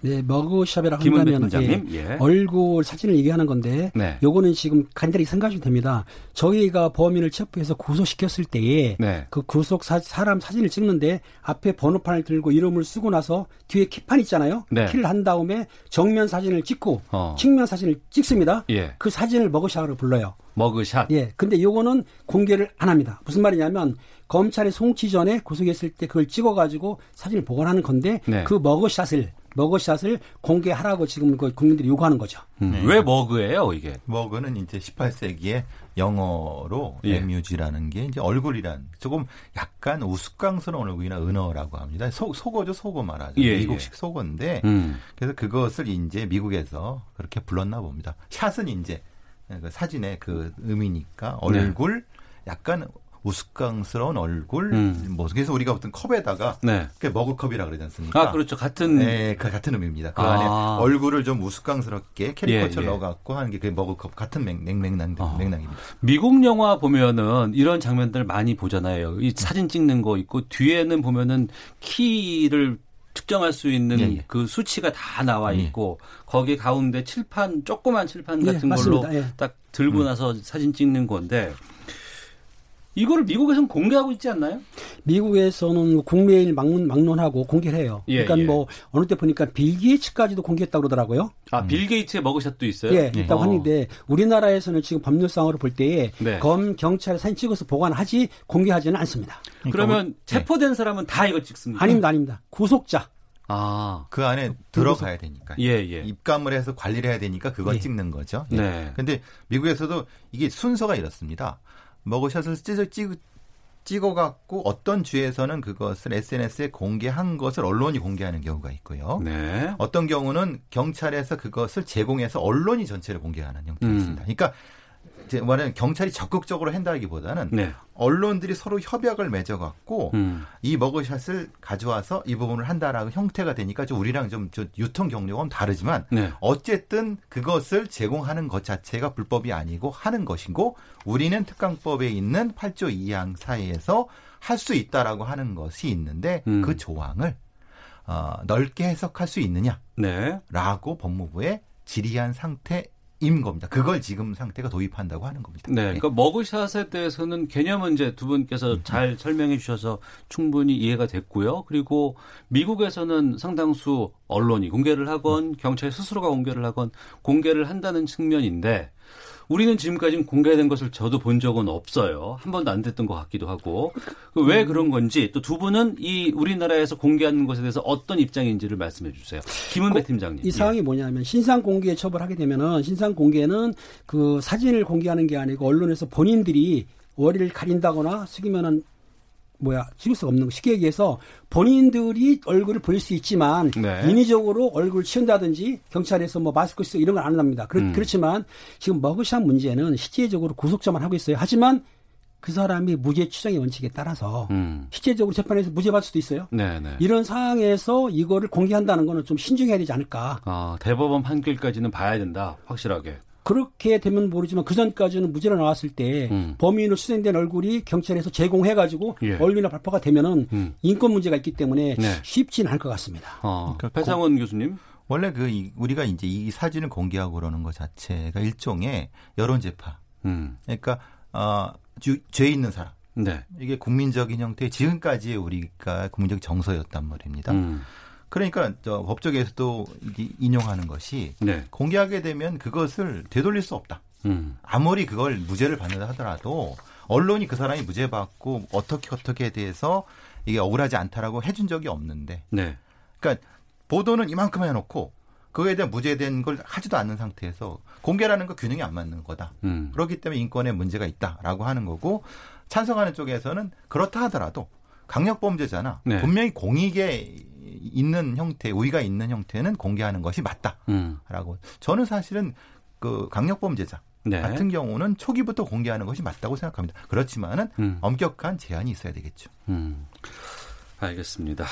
네, 머그샵이라고 한다면 예. 얼굴 사진을 얘기하는 건데 네. 요거는 지금 간단히 생각하시면 됩니다. 저희가 범인을 체포해서 구속시켰을 때에 네. 그 구속 사, 사람 사진을 찍는데 앞에 번호판을 들고 이름을 쓰고 나서 뒤에 키판 있잖아요. 네. 키를 한 다음에 정면 사진을 찍고 어. 측면 사진을 찍습니다. 예. 그 사진을 머그샷으로 불러요. 머그샷. 예. 근데 요거는 공개를 안 합니다. 무슨 말이냐면 검찰에 송치 전에 구속했을 때 그걸 찍어가지고 사진을 보관하는 건데 네. 그 머그샷을 머그샷을 공개하라고 지금 그 국민들이 요구하는 거죠. 음, 네. 왜 머그예요, 이게? 머그는 이제 18세기에 영어로 예. MUG라는 게 이제 얼굴이란 조금 약간 우스꽝스러운 얼굴이나 은어라고 합니다. 속, 속어죠, 속어 말하죠. 예, 미국식 속어인데 음. 그래서 그것을 이제 미국에서 그렇게 불렀나 봅니다. 샷은 이제 그 사진의 그 의미니까 얼굴 약간 우스꽝스러운 얼굴 음. 뭐 그래서 우리가 어떤 컵에다가 네. 그 머그컵이라 그러지 않습니까? 아, 그렇죠. 같은 네, 그 같은 의미입니다. 그 아. 안에 얼굴을 좀 우스꽝스럽게 캐리커처 예, 예. 넣어갖고 하는 게그 머그컵 같은 맥, 맥, 맥락, 아. 맥락입니다. 미국 영화 보면은 이런 장면들 많이 보잖아요. 이 사진 찍는 거 있고 뒤에는 보면은 키를 측정할 수 있는 예, 예. 그 수치가 다 나와 예. 있고 거기 가운데 칠판 조그만 칠판 예, 같은. 걸로 예. 딱 들고 나서 사진 찍는 건데 이거를 미국에서는 공개하고 있지 않나요? 미국에서는 국내일 막론, 막론하고 공개를 해요. 예, 그러니까 예. 뭐 어느 때 보니까 빌 게이츠까지도 공개했다고 그러더라고요. 아, 빌 게이츠의 머그샷도 있어요? 예, 있다고 어. 하는데 우리나라에서는 지금 법률상으로 볼 때에 네. 검 경찰 사진 찍어서 보관하지 공개하지는 않습니다. 그러면 체포된 사람은 다 이거 찍습니까? 아닙니다, 아닙니다. 구속자. 아, 그 안에 들어가야 되니까. 예, 예. 입감을 해서 관리를 해야 되니까 그걸 예. 찍는 거죠. 네. 근데 미국에서도 이게 순서가 이렇습니다. 머그샷을 찍어, 찍, 찍어갖고 어떤 주에서는 그것을 SNS에 공개한 것을 언론이 공개하는 경우가 있고요. 네. 어떤 경우는 경찰에서 그것을 제공해서 언론이 전체를 공개하는 형태가 음. 있습니다. 그러니까 말하는 경찰이 적극적으로 한다기보다는 네. 언론들이 서로 협약을 맺어갖고 음. 이 머그샷을 가져와서 이 부분을 한다라고 형태가 되니까 좀 우리랑 좀저 유통 경로가 다르지만 네. 어쨌든 그것을 제공하는 것 자체가 불법이 아니고 하는 것이고 우리는 특강법에 있는 8조 2항 사이에서 할 수 있다라고 하는 것이 있는데 음. 그 조항을 어, 넓게 해석할 수 있느냐라고 네. 법무부에 질의한 상태 인 겁니다. 그걸 지금 상태가 도입한다고 하는 겁니다. 네, 그러니까 머그샷에 대해서는 개념은 이제 두 분께서 잘 설명해 주셔서 충분히 이해가 됐고요. 그리고 미국에서는 상당수 언론이 공개를 하건 경찰 스스로가 공개를 하건 공개를 한다는 측면인데 우리는 지금까지 공개된 것을 저도 본 적은 없어요. 한 번도 안 됐던 것 같기도 하고 그왜 그런 건지 또 두 분은 이 우리나라에서 공개하는 것에 대해서 어떤 입장인지를 말씀해 주세요. 김은배 팀장님. 이 상황이 뭐냐면 신상 공개 처벌하게 되면은 신상 공개는 그 사진을 공개하는 게 아니고 언론에서 본인들이 월의를 가린다거나 숙이면은 뭐야 찍을 수가 없는 거 쉽게 얘기해서 본인들이 얼굴을 보일 수 있지만 네. 인위적으로 얼굴 치운다든지 경찰에서 뭐 마스크 쓰고 이런 건안 한답니다. 그렇, 음. 그렇지만 지금 머그샷 문제는 실제적으로 구속자만 하고 있어요. 하지만 그 사람이 무죄 추정의 원칙에 따라서 음. 실제적으로 재판에서 무죄 받을 수도 있어요. 네, 네. 이런 상황에서 이거를 공개한다는 거는 좀 신중해야 되지 않을까. 아, 대법원 판결까지는 봐야 된다. 확실하게. 그렇게 되면 모르지만 그 전까지는 무죄로 나왔을 때 음. 범인으로 수생된 얼굴이 경찰에서 제공해가지고 예. 언론이나 발표가 되면은 음. 인권 문제가 있기 때문에 네. 쉽지는 않을 것 같습니다. 어, 그러니까 배상원 교수님. 원래 그 이- 우리가 이제 이 사진을 공개하고 그러는 것 자체가 일종의 여론 재파. 음. 그러니까 어, 주- 죄 있는 사람. 네. 이게 국민적인 형태의 지금까지의 우리가 국민적 정서였단 말입니다. 음. 그러니까 저 법조계에서도 인용하는 것이 네. 공개하게 되면 그것을 되돌릴 수 없다. 음. 아무리 그걸 무죄를 받는다 하더라도 언론이 그 사람이 무죄 받고 어떻게 어떻게에 대해서 이게 억울하지 않다라고 해준 적이 없는데, 네. 그러니까 보도는 이만큼 해놓고 그거에 대한 무죄된 걸 하지도 않는 상태에서 공개라는 거 균형이 안 맞는 거다. 음. 그렇기 때문에 인권에 문제가 있다라고 하는 거고 찬성하는 쪽에서는 그렇다 하더라도 강력범죄잖아. 네. 분명히 공익에 있는 형태, 우위가 있는 형태는 공개하는 것이 맞다라고. 음. 저는 사실은 그 강력범죄자 네. 같은 경우는 초기부터 공개하는 것이 맞다고 생각합니다. 그렇지만은 음. 엄격한 제한이 있어야 되겠죠. 음. 알겠습니다.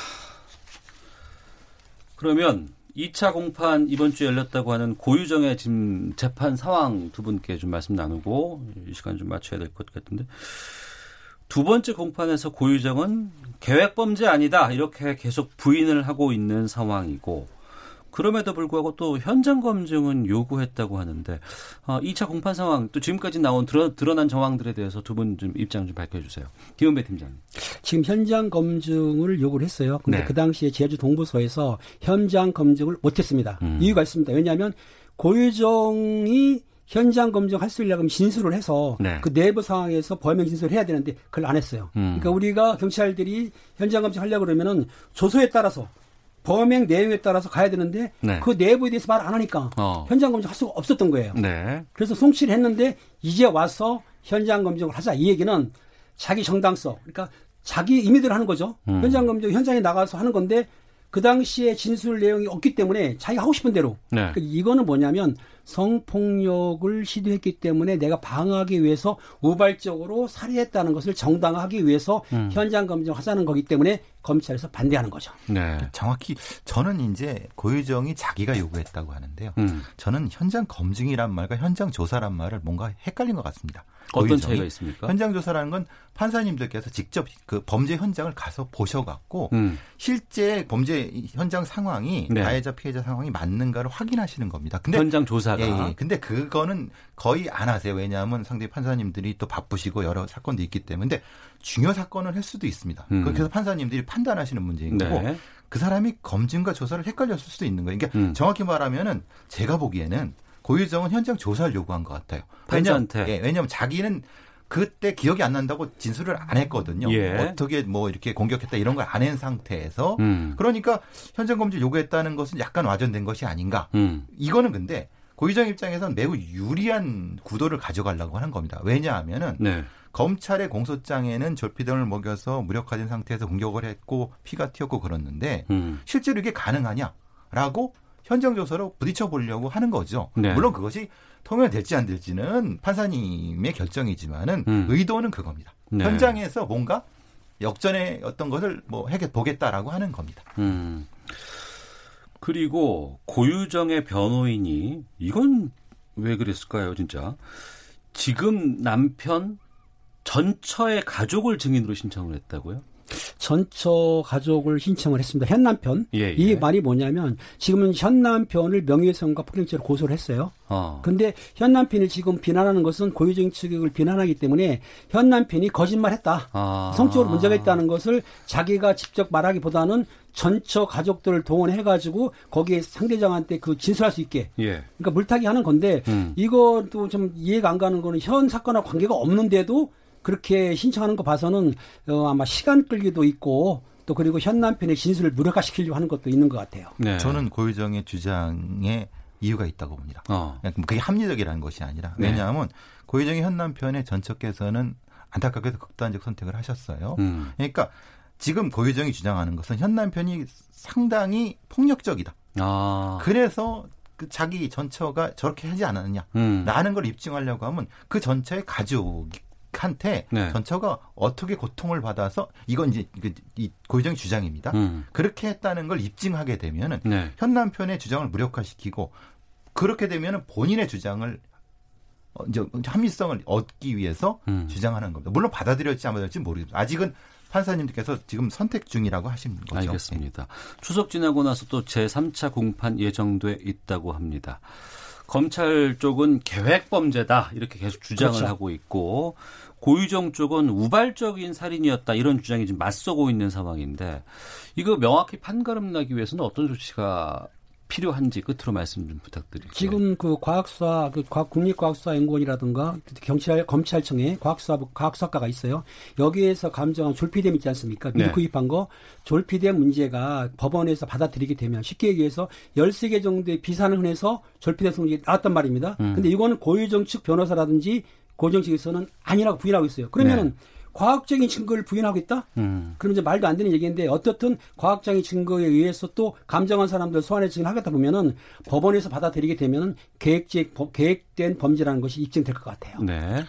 그러면 2차 공판 이번 주에 열렸다고 하는 고유정의 지금 재판 상황 두 분께 좀 말씀 나누고 이 시간 좀 맞춰야 될 것 같은데 두 번째 공판에서 고유정은 계획 범죄 아니다 이렇게 계속 부인을 하고 있는 상황이고 그럼에도 불구하고 또 현장 검증은 요구했다고 하는데 어, 2차 공판 상황 또 지금까지 나온 드러, 드러 난 정황들에 대해서 두 분 좀 입장 좀 밝혀주세요. 김은배 팀장님. 지금 현장 검증을 요구를 했어요. 근데 네. 그 당시에 제주 동부서에서 현장 검증을 못했습니다. 음. 이유가 있습니다. 왜냐하면 고유정이 현장 검증할 수 있려면 진술을 해서 네. 그 내부 상황에서 범행 진술을 해야 되는데 그걸 안 했어요. 음. 그러니까 우리가 경찰들이 현장 검증하려고 그러면은 조서에 따라서 범행 내용에 따라서 가야 되는데 네. 그 내부에 대해서 말 안 하니까 어. 현장 검증할 수가 없었던 거예요. 네. 그래서 송치를 했는데 이제 와서 현장 검증을 하자 이 얘기는 자기 정당성 그러니까 자기 임의대로 하는 거죠. 음. 현장 검증 현장에 나가서 하는 건데 그 당시에 진술 내용이 없기 때문에 자기가 하고 싶은 대로 네. 그러니까 이거는 뭐냐면 성폭력을 시도했기 때문에 내가 방어하기 위해서 우발적으로 살해했다는 것을 정당화하기 위해서 음. 현장 검증하자는 거기 때문에 검찰에서 반대하는 거죠. 네. 정확히 저는 이제 고유정이 자기가 요구했다고 하는데요. 음. 저는 현장 검증이란 말과 현장 조사란 말을 뭔가 헷갈린 것 같습니다. 어떤 고유정이. 차이가 있습니까? 현장 조사라는 건 판사님들께서 직접 그 범죄 현장을 가서 보셔갖고 음. 실제 범죄 현장 상황이 네. 가해자 피해자 상황이 맞는가를 확인하시는 겁니다. 근데 현장 조사가. 예, 예. 근데 그거는 거의 안 하세요. 왜냐하면 상대 판사님들이 또 바쁘시고 여러 사건도 있기 때문에 근데 중요 사건을 할 수도 있습니다. 음. 그래서 판사님들이 판단하시는 문제인 거고 네. 그 사람이 검증과 조사를 헷갈렸을 수도 있는 거예요. 그러니까 음. 정확히 말하면은 제가 보기에는 고유정은 현장 조사를 요구한 것 같아요. 왜냐하면, 판사한테. 예, 왜냐하면 자기는 그때 기억이 안 난다고 진술을 안 했거든요. 예. 어떻게 뭐 이렇게 공격했다 이런 걸 안 한 상태에서 음. 그러니까 현장 검증 요구했다는 것은 약간 와전된 것이 아닌가. 음. 이거는 근데 고유정 입장에서는 매우 유리한 구도를 가져가려고 하는 겁니다. 왜냐하면은 네. 검찰의 공소장에는 졸피등을 먹여서 무력화된 상태에서 공격을 했고 피가 튀었고 그랬는데 음. 실제로 이게 가능하냐라고 현장 조사로 부딪혀 보려고 하는 거죠. 네. 물론 그것이 통용될지 안 될지는 판사님의 결정이지만은 음. 의도는 그겁니다. 네. 현장에서 뭔가 역전의 어떤 것을 뭐 해게 보겠다라고 하는 겁니다. 음. 그리고 고유정의 변호인이 이건 왜 그랬을까요, 진짜? 지금 남편 전처의 가족을 증인으로 신청을 했다고요? 전처 가족을 신청을 했습니다. 현 남편. 예, 예. 이 말이 뭐냐면 지금은 현 남편을 명예훼손과 폭행죄로 고소를 했어요. 어. 근데 현 남편이 지금 비난하는 것은 고유적인 추격을 비난하기 때문에 현 남편이 거짓말했다. 아. 성적으로 문제가 있다는 것을 자기가 직접 말하기보다는 전처 가족들을 동원해가지고 거기에 상대장한테 그 진술할 수 있게. 예. 그러니까 물타기 하는 건데 음. 이것도 좀 이해가 안 가는 거는 현 사건과 관계가 없는데도 그렇게 신청하는 거 봐서는 어, 아마 시간 끌기도 있고 또 그리고 현 남편의 진술을 무력화시키려고 하는 것도 있는 것 같아요. 네. 저는 고유정의 주장에 이유가 있다고 봅니다. 어. 그냥 그게 합리적이라는 것이 아니라 네. 왜냐하면 고유정의 현 남편의 전처께서는 안타깝게도 극단적 선택을 하셨어요. 음. 그러니까 지금 고유정이 주장하는 것은 현 남편이 상당히 폭력적이다. 아. 그래서 그 자기 전처가 저렇게 하지 않았느냐. 음. 라는 걸 입증하려고 하면 그 전처의 가족 한테 네. 전처가 어떻게 고통을 받아서 이건 이제 그- 이 고유정의 주장입니다. 음. 그렇게 했다는 걸 입증하게 되면은 네. 현 남편의 주장을 무력화시키고 그렇게 되면은 본인의 주장을 어, 이제 합리성을 얻기 위해서 음. 주장하는 겁니다. 물론 받아들여질지 안 받아들일지 모르겠습니다. 아직은 판사님들께서 지금 선택 중이라고 하시는 거죠. 알겠습니다. 추석 지나고 나서 또 제3차 공판 예정돼 있다고 합니다. 검찰 쪽은 계획 범죄다 이렇게 계속 주장을 그렇죠. 하고 있고 고유정 쪽은 우발적인 살인이었다 이런 주장이 지금 맞서고 있는 상황인데 이거 명확히 판가름 나기 위해서는 어떤 조치가 필요한지 끝으로 말씀 좀 부탁드릴게요. 지금 그 과학수사, 그 과학- 국립과학수사연구원이라든가 경찰, 검찰청에 과학수사, 과학수사과가 있어요. 여기에서 감정한 졸피뎀 있지 않습니까? 미리 네. 구입한 거. 졸피뎀 문제가 법원에서 받아들이게 되면 쉽게 얘기해서 13개 정도의 비산을 흔해서 졸피뎀 성질이 나왔단 말입니다. 음. 근데 이거는 고유정 측 변호사라든지 고정 측에서는 아니라고 부인하고 있어요. 그러면은 과학적인 증거를 부인하겠다? 음. 그럼 이제 말도 안 되는 얘기인데 어떻든 과학적인 증거에 의해서 또 감정한 사람들 소환해 지금 하겠다 보면은 법원에서 받아들이게 되면은 계획적 계획된 범죄라는 것이 입증될 것 같아요. 네.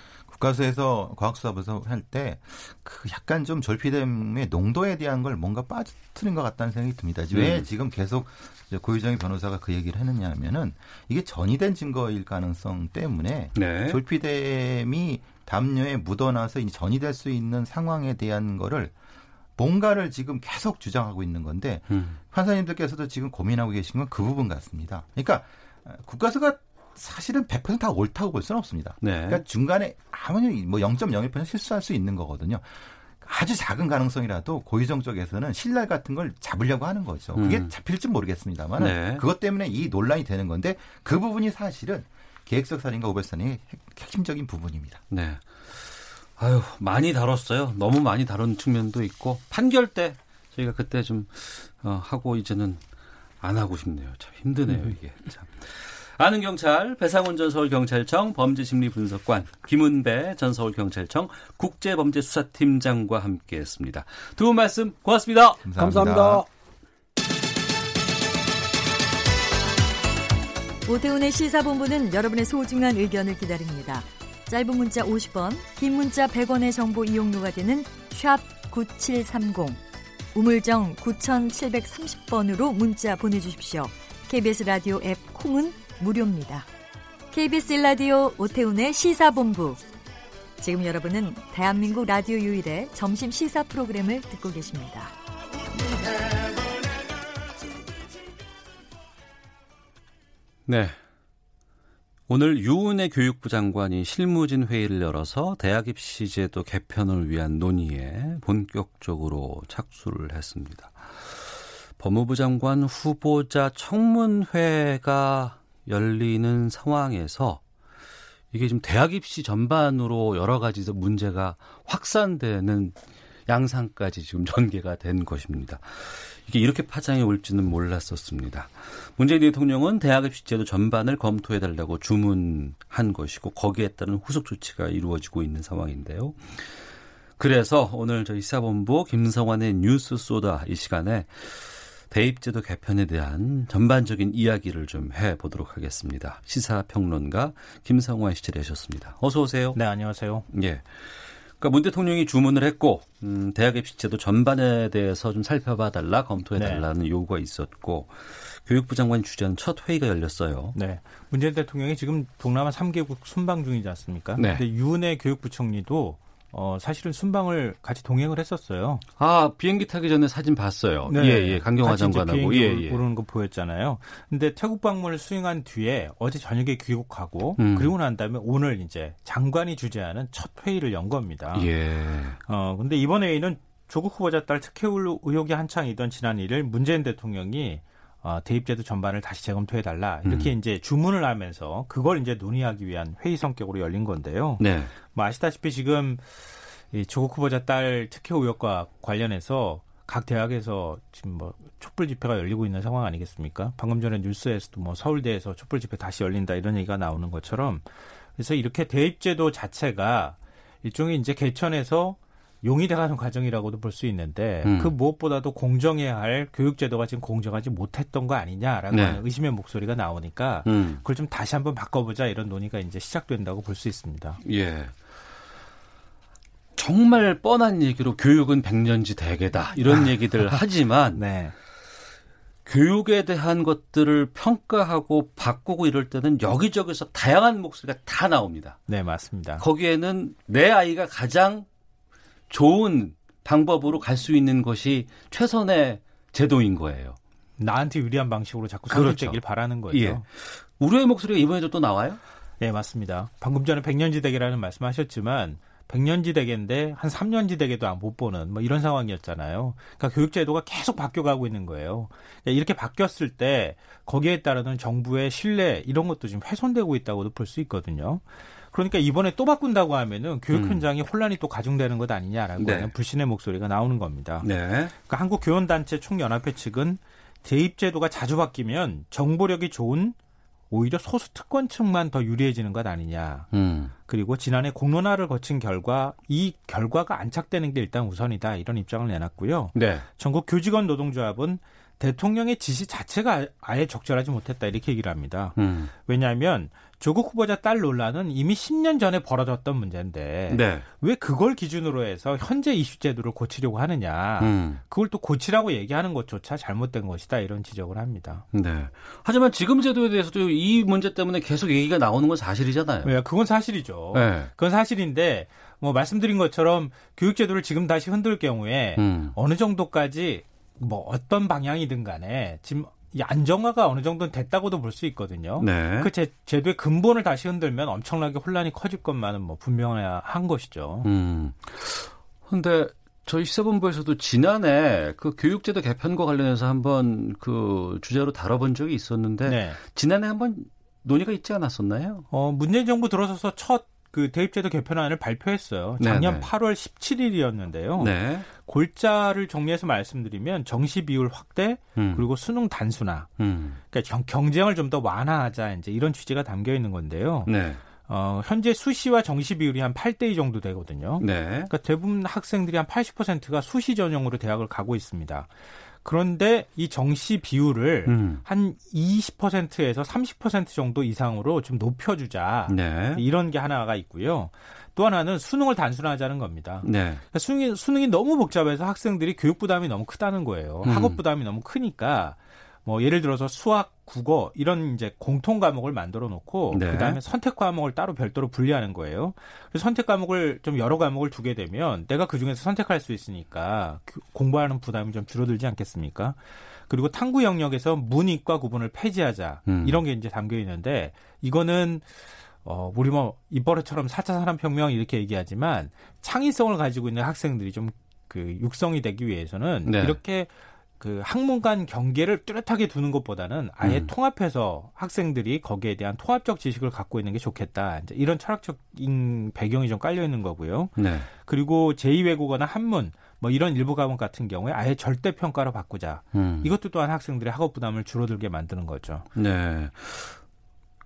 국가수에서 과학수사부서 할 때 그 약간 좀 졸피뎀의 농도에 대한 걸 뭔가 빠뜨린 것 같다는 생각이 듭니다. 왜 음. 지금 계속 이제 고유정희 변호사가 그 얘기를 했느냐 하면은 이게 전이된 증거일 가능성 때문에 네. 졸피뎀이 담요에 묻어나서 이제 전이 될 수 있는 상황에 대한 거를 뭔가를 지금 계속 주장하고 있는 건데 음. 판사님들께서도 지금 고민하고 계신 건 그 부분 같습니다. 그러니까 국가수가 사실은 100%다 옳다고 볼 수는 없습니다. 네. 그러니까 중간에 아무리 뭐 0.01% 실수할 수 있는 거거든요. 아주 작은 가능성이라도 고유정 쪽에서는 신랄 같은 걸 잡으려고 하는 거죠. 그게 음. 잡힐지 모르겠습니다만 네. 그것 때문에 이 논란이 되는 건데 그 부분이 사실은 계획적 살인과 우발살인의 핵- 핵심적인 부분입니다. 네. 아유, 많이 다뤘어요. 너무 많이 다룬 측면도 있고, 판결 때 저희가 그때 좀, 어, 하고 이제는 안 하고 싶네요. 참 힘드네요, 이게. 참. 아는 경찰, 배상훈 전 서울경찰청 범죄심리분석관, 김은배 전 서울경찰청 국제범죄수사팀장과 함께 했습니다. 두 분 말씀 고맙습니다. 감사합니다. 오태훈의 시사본부는 여러분의 소중한 의견을 기다립니다. 짧은 문자 50원, 긴 문자 100원의 정보 이용료가 되는 샵 9730, 우물정 9730번으로 문자 보내주십시오. KBS 라디오 앱 콩은 무료입니다. KBS 라디오 오태훈의 시사본부. 지금 여러분은 대한민국 라디오 유일의 점심 시사 프로그램을 듣고 계십니다. 네. 오늘 유은혜 교육부 장관이 실무진 회의를 열어서 대학 입시 제도 개편을 위한 논의에 본격적으로 착수를 했습니다. 법무부 장관 후보자 청문회가 열리는 상황에서 이게 지금 대학 입시 전반으로 여러 가지 문제가 확산되는 양상까지 지금 [LAUGHS] 전개가 된 것입니다. 이게 이렇게 파장이 올지는 몰랐었습니다. 문재인 대통령은 대학 입시 제도 전반을 검토해 달라고 주문한 것이고 거기에 따른 후속 조치가 이루어지고 있는 상황인데요. 그래서 오늘 저희 시사본부 김성환의 뉴스 소다 이 시간에 대입제도 개편에 대한 전반적인 이야기를 좀 해보도록 하겠습니다. 시사평론가 김성환 씨 되셨습니다. 어서 오세요. 네, 안녕하세요. 예. 그러니까 문 대통령이 주문을 했고 음, 대학 입시제도 전반에 대해서 좀 살펴봐 달라 검토해 달라는 네. 요구가 있었고 교육부 장관이 주재한 첫 회의가 열렸어요. 네. 문재인 대통령이 지금 동남아 3개국 순방 중이지 않습니까? 네. 근데 유은혜 교육부총리도 어, 사실은 순방을 같이 동행을 했었어요. 아 비행기 타기 전에 사진 봤어요. 네. 예, 예. 강경화 장관하고 예, 예. 오르는 거 보였잖아요. 근데 태국 방문을 수행한 뒤에 어제 저녁에 귀국하고 음. 그리고 난 다음에 오늘 이제 장관이 주재하는 첫 회의를 연 겁니다. 예. 어, 근데 이번 회의는 조국 후보자 딸 특혜 의혹이 한창이던 지난 1일 문재인 대통령이 어, 대입제도 전반을 다시 재검토해달라 이렇게 음. 이제 주문을 하면서 그걸 이제 논의하기 위한 회의 성격으로 열린 건데요. 네. 뭐 아시다시피 지금 이 조국 후보자 딸 특혜 의혹과 관련해서 각 대학에서 지금 뭐 촛불 집회가 열리고 있는 상황 아니겠습니까? 방금 전에 뉴스에서도 뭐 서울대에서 촛불 집회 다시 열린다 이런 얘기가 나오는 것처럼 그래서 이렇게 대입제도 자체가 일종의 이제 개천에서 용이 돼가는 과정이라고도 볼 수 있는데 음. 그 무엇보다도 공정해야 할 교육제도가 지금 공정하지 못했던 거 아니냐라고 네. 의심의 목소리가 나오니까 음. 그걸 좀 다시 한번 바꿔보자 이런 논의가 이제 시작된다고 볼 수 있습니다. 예. 정말 뻔한 얘기로 교육은 백년지 대계다 이런 얘기들 하지만 [LAUGHS] 네. 교육에 대한 것들을 평가하고 바꾸고 이럴 때는 여기저기서 다양한 목소리가 다 나옵니다. 네, 맞습니다. 거기에는 내 아이가 가장 좋은 방법으로 갈 수 있는 것이 최선의 제도인 거예요. 나한테 유리한 방식으로 자꾸 그렇죠. 설득되길 바라는 거죠. 예. 우려의 목소리가 이번에도 또 나와요? 네, 맞습니다. 방금 전에 백년지대계라는 말씀하셨지만 백년지대계인데 한 3년지대계도 안못 보는 뭐 이런 상황이었잖아요. 그러니까 교육제도가 계속 바뀌어가고 있는 거예요. 그러니까 이렇게 바뀌었을 때 거기에 따르는 정부의 신뢰 이런 것도 지금 훼손되고 있다고도 볼 수 있거든요. 그러니까 이번에 또 바꾼다고 하면은 교육 음. 현장이 혼란이 또 가중되는 것 아니냐라고 네. 하는 불신의 목소리가 나오는 겁니다. 네. 그러니까 한국 교원단체 총연합회 측은 대입 제도가 자주 바뀌면 정보력이 좋은 오히려 소수 특권층만 더 유리해지는 것 아니냐. 음. 그리고 지난해 공론화를 거친 결과 이 결과가 안착되는 게 일단 우선이다 이런 입장을 내놨고요. 네. 전국 교직원 노동조합은 대통령의 지시 자체가 아예 적절하지 못했다 이렇게 얘기를 합니다. 음. 왜냐하면 조국 후보자 딸 논란은 이미 10년 전에 벌어졌던 문제인데 네. 왜 그걸 기준으로 해서 현재 이슈 제도를 고치려고 하느냐. 음. 그걸 또 고치라고 얘기하는 것조차 잘못된 것이다 이런 지적을 합니다. 네. 하지만 지금 제도에 대해서도 이 문제 때문에 계속 얘기가 나오는 건 사실이잖아요. 왜 그건 사실이죠. 네. 그건 사실인데 뭐 말씀드린 것처럼 교육 제도를 지금 다시 흔들 경우에 음. 어느 정도까지 뭐 어떤 방향이든 간에 지금 이 안정화가 어느 정도는 됐다고도 볼 수 있거든요. 네. 그 제, 제도의 근본을 다시 흔들면 엄청나게 혼란이 커질 것만은 뭐 분명한 것이죠. 음. 근데 저희 시사본부에서도 지난해 그 교육제도 개편과 관련해서 한번 그 주제로 다뤄본 적이 있었는데 네. 지난해 한번 논의가 있지 않았었나요? 어, 문재인 정부 들어서서 첫 그 대입제도 개편안을 발표했어요. 작년 네네. 8월 17일이었는데요. 네. 골자를 정리해서 말씀드리면 정시 비율 확대 음. 그리고 수능 단순화. 음. 그러니까 경, 쟁을 좀 더 완화하자 이제 이런 취지가 담겨 있는 건데요. 네. 어, 현재 수시와 정시 비율이 한 8대 2 정도 되거든요. 네. 그러니까 대부분 학생들이 한 80%가 수시 전형으로 대학을 가고 있습니다. 그런데 이 정시 비율을 음. 한 20%에서 30% 정도 이상으로 좀 높여주자. 네. 이런 게 하나가 있고요. 또 하나는 수능을 단순화하자는 겁니다. 네. 그러니까 수능이, 수능이 너무 복잡해서 학생들이 교육 부담이 너무 크다는 거예요. 음. 학업 부담이 너무 크니까 뭐 예를 들어서 수학, 국어 이런 이제 공통 과목을 만들어 놓고 네. 그다음에 선택 과목을 따로 별도로 분리하는 거예요. 그래서 선택 과목을 좀 여러 과목을 두게 되면 내가 그 중에서 선택할 수 있으니까 그 공부하는 부담이 좀 줄어들지 않겠습니까? 그리고 탐구 영역에서 문이과 구분을 폐지하자 음. 이런 게 이제 담겨 있는데 이거는 어, 우리 뭐, 이버릇처럼 4차 산업혁명 이렇게 얘기하지만 창의성을 가지고 있는 학생들이 좀 그 육성이 되기 위해서는 네. 이렇게 그 학문 간 경계를 뚜렷하게 두는 것보다는 아예 음. 통합해서 학생들이 거기에 대한 통합적 지식을 갖고 있는 게 좋겠다. 이제 이런 철학적인 배경이 좀 깔려 있는 거고요. 네. 그리고 제2외국어나 한문 뭐 이런 일부 과목 같은 경우에 아예 절대 평가로 바꾸자. 음. 이것도 또한 학생들의 학업 부담을 줄어들게 만드는 거죠. 네.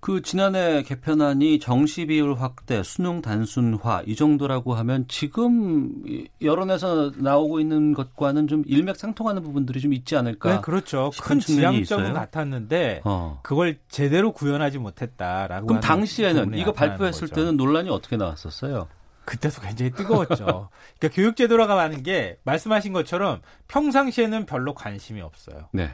그 지난해 개편안이 정시 비율 확대, 수능 단순화 이 정도라고 하면 지금 이 여론에서 나오고 있는 것과는 좀 일맥상통하는 부분들이 좀 있지 않을까? 네, 그렇죠. 큰 지향점은? 같았는데 어. 그걸 제대로 구현하지 못했다라고. 그럼 당시에는 이거 발표했을 거죠. 때는 논란이 어떻게 나왔었어요? 그때도 굉장히 뜨거웠죠. 그러니까 교육제도라고 하는 게 말씀하신 것처럼 평상시에는 별로 관심이 없어요. 네.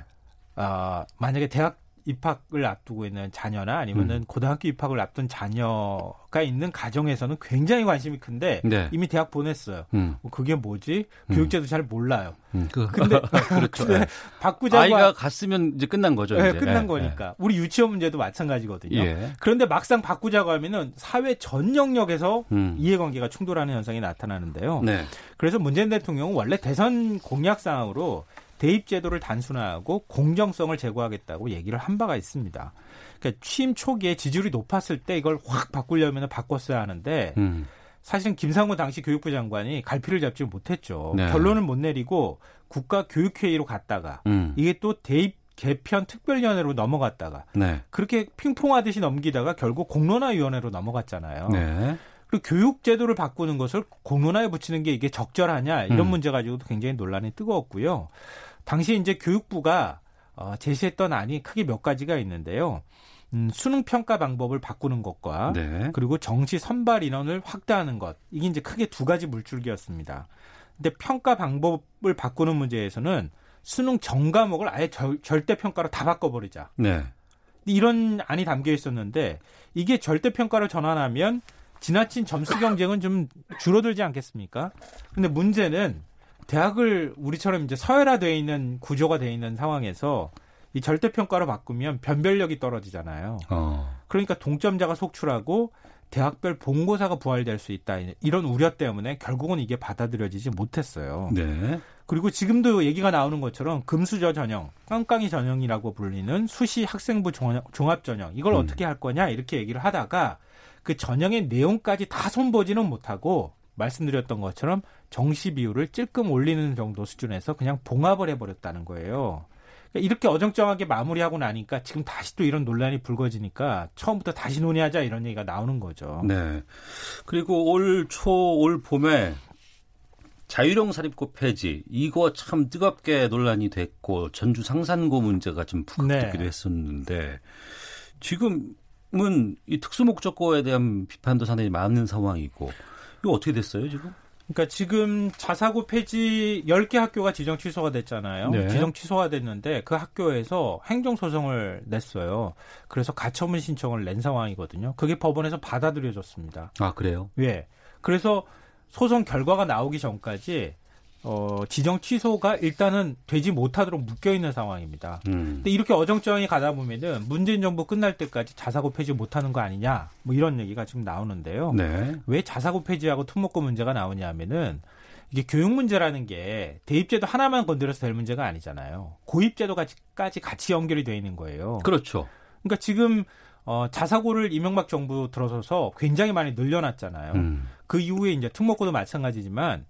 아, 만약에 대학 입학을 앞두고 있는 자녀나 아니면은 음. 고등학교 입학을 앞둔 자녀가 있는 가정에서는 굉장히 관심이 큰데 네. 이미 대학 보냈어요. 음. 뭐 그게 뭐지? 음. 교육제도 잘 몰라요. 음. 그, [LAUGHS] 근데 [LAUGHS] 그렇죠. 근데 네. 바꾸자고 아이가 갔으면 이제 끝난 거죠. 네, 이제. 끝난 네, 거니까. 우리 유치원 문제도 마찬가지거든요. 예. 그런데 막상 바꾸자고 하면은 사회 전 영역에서 음. 이해관계가 충돌하는 현상이 나타나는데요. 네. 그래서 문재인 대통령은 원래 대선 공약 사항으로 대입 제도를 단순화하고 공정성을 제고하겠다고 얘기를 한 바가 있습니다. 그러니까 취임 초기에 지지율이 높았을 때 이걸 확 바꾸려면 바꿨어야 하는데 음. 사실은 김상곤 당시 교육부 장관이 갈피를 잡지 못했죠. 네. 결론을 못 내리고 국가 교육회의로 갔다가 음. 이게 또 대입 개편 특별위원회로 넘어갔다가 네. 그렇게 핑퐁하듯이 넘기다가 결국 공론화위원회로 넘어갔잖아요. 네. 그리고 교육 제도를 바꾸는 것을 공론화에 붙이는 게 이게 적절하냐 이런 음. 문제 가지고도 굉장히 논란이 뜨거웠고요. 당시 이제 교육부가 어, 제시했던 안이 크게 몇 가지가 있는데요. 음, 수능 평가 방법을 바꾸는 것과 네. 그리고 정시 선발 인원을 확대하는 것 이게 이제 크게 두 가지 물줄기였습니다. 근데 평가 방법을 바꾸는 문제에서는 수능 전 과목을 아예 절, 절대 평가로 다 바꿔버리자. 네. 이런 안이 담겨 있었는데 이게 절대 평가로 전환하면 지나친 점수 경쟁은 좀 줄어들지 않겠습니까? 근데 문제는 대학을 우리처럼 이제 서열화되어 있는 구조가 되어 있는 상황에서 이 절대 평가로 바꾸면 변별력이 떨어지잖아요. 어. 그러니까 동점자가 속출하고 대학별 본고사가 부활될 수 있다 이런 우려 때문에 결국은 이게 받아들여지지 못했어요. 네. 그리고 지금도 얘기가 나오는 것처럼 금수저 전형, 깡깡이 전형이라고 불리는 수시 학생부 종합 전형 이걸 음. 어떻게 할 거냐 이렇게 얘기를 하다가 그 전형의 내용까지 다 손보지는 못하고 말씀드렸던 것처럼 정시 비율을 찔끔 올리는 정도 수준에서 그냥 봉합을 해버렸다는 거예요. 그러니까 이렇게 어정쩡하게 마무리하고 나니까 지금 다시 또 이런 논란이 불거지니까 처음부터 다시 논의하자 이런 얘기가 나오는 거죠. 네. 그리고 올 초, 올 봄에 자유령 사립고 폐지 이거 참 뜨겁게 논란이 됐고 전주 상산고 문제가 좀 부각되기도 네. 했었는데 지금 은 이 특수목적고에 대한 비판도 상당히 많은 상황이고 이거 어떻게 됐어요 지금? 그러니까 지금 자사고 폐지 10개 학교가 지정 취소가 됐잖아요. 네. 지정 취소가 됐는데 그 학교에서 행정 소송을 냈어요. 그래서 가처분 신청을 낸 상황이거든요. 그게 법원에서 받아들여졌습니다. 아 그래요? 예. 그래서 소송 결과가 나오기 전까지 어, 지정 취소가 일단은 되지 못하도록 묶여 있는 상황입니다. 음. 근데 이렇게 어정쩡하게 가다 보면은 문재인 정부 끝날 때까지 자사고 폐지 못하는 거 아니냐 뭐 이런 얘기가 지금 나오는데요. 네. 왜 자사고 폐지하고 특목고 문제가 나오냐면은 이게 교육 문제라는 게 대입제도 하나만 건드려서 될 문제가 아니잖아요. 고입제도까지 같이 연결이 돼 있는 거예요. 그렇죠. 그러니까 지금 어, 자사고를 이명박 정부 들어서서 굉장히 많이 늘려놨잖아요. 음. 그 이후에 이제 특목고도 마찬가지지만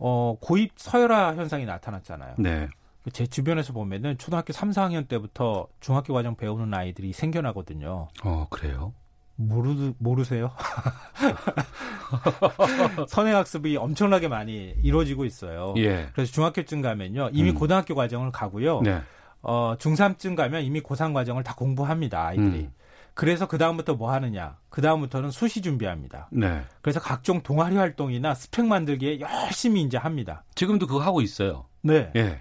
어, 고입 서열화 현상이 나타났잖아요. 네. 제 주변에서 보면은 초등학교 3, 4학년 때부터 중학교 과정 배우는 아이들이 생겨나거든요. 어 그래요? 모르 모르세요? [LAUGHS] 선행학습이 엄청나게 많이 이루어지고 있어요. 예. 그래서 중학교쯤 가면요 이미 음. 고등학교 과정을 가고요. 네. 어, 중3쯤 가면 이미 고3 과정을 다 공부합니다 아이들이. 음. 그래서 그 다음부터 뭐 하느냐? 그 다음부터는 수시 준비합니다. 네. 그래서 각종 동아리 활동이나 스펙 만들기에 열심히 이제 합니다. 지금도 그거 하고 있어요. 네. 예.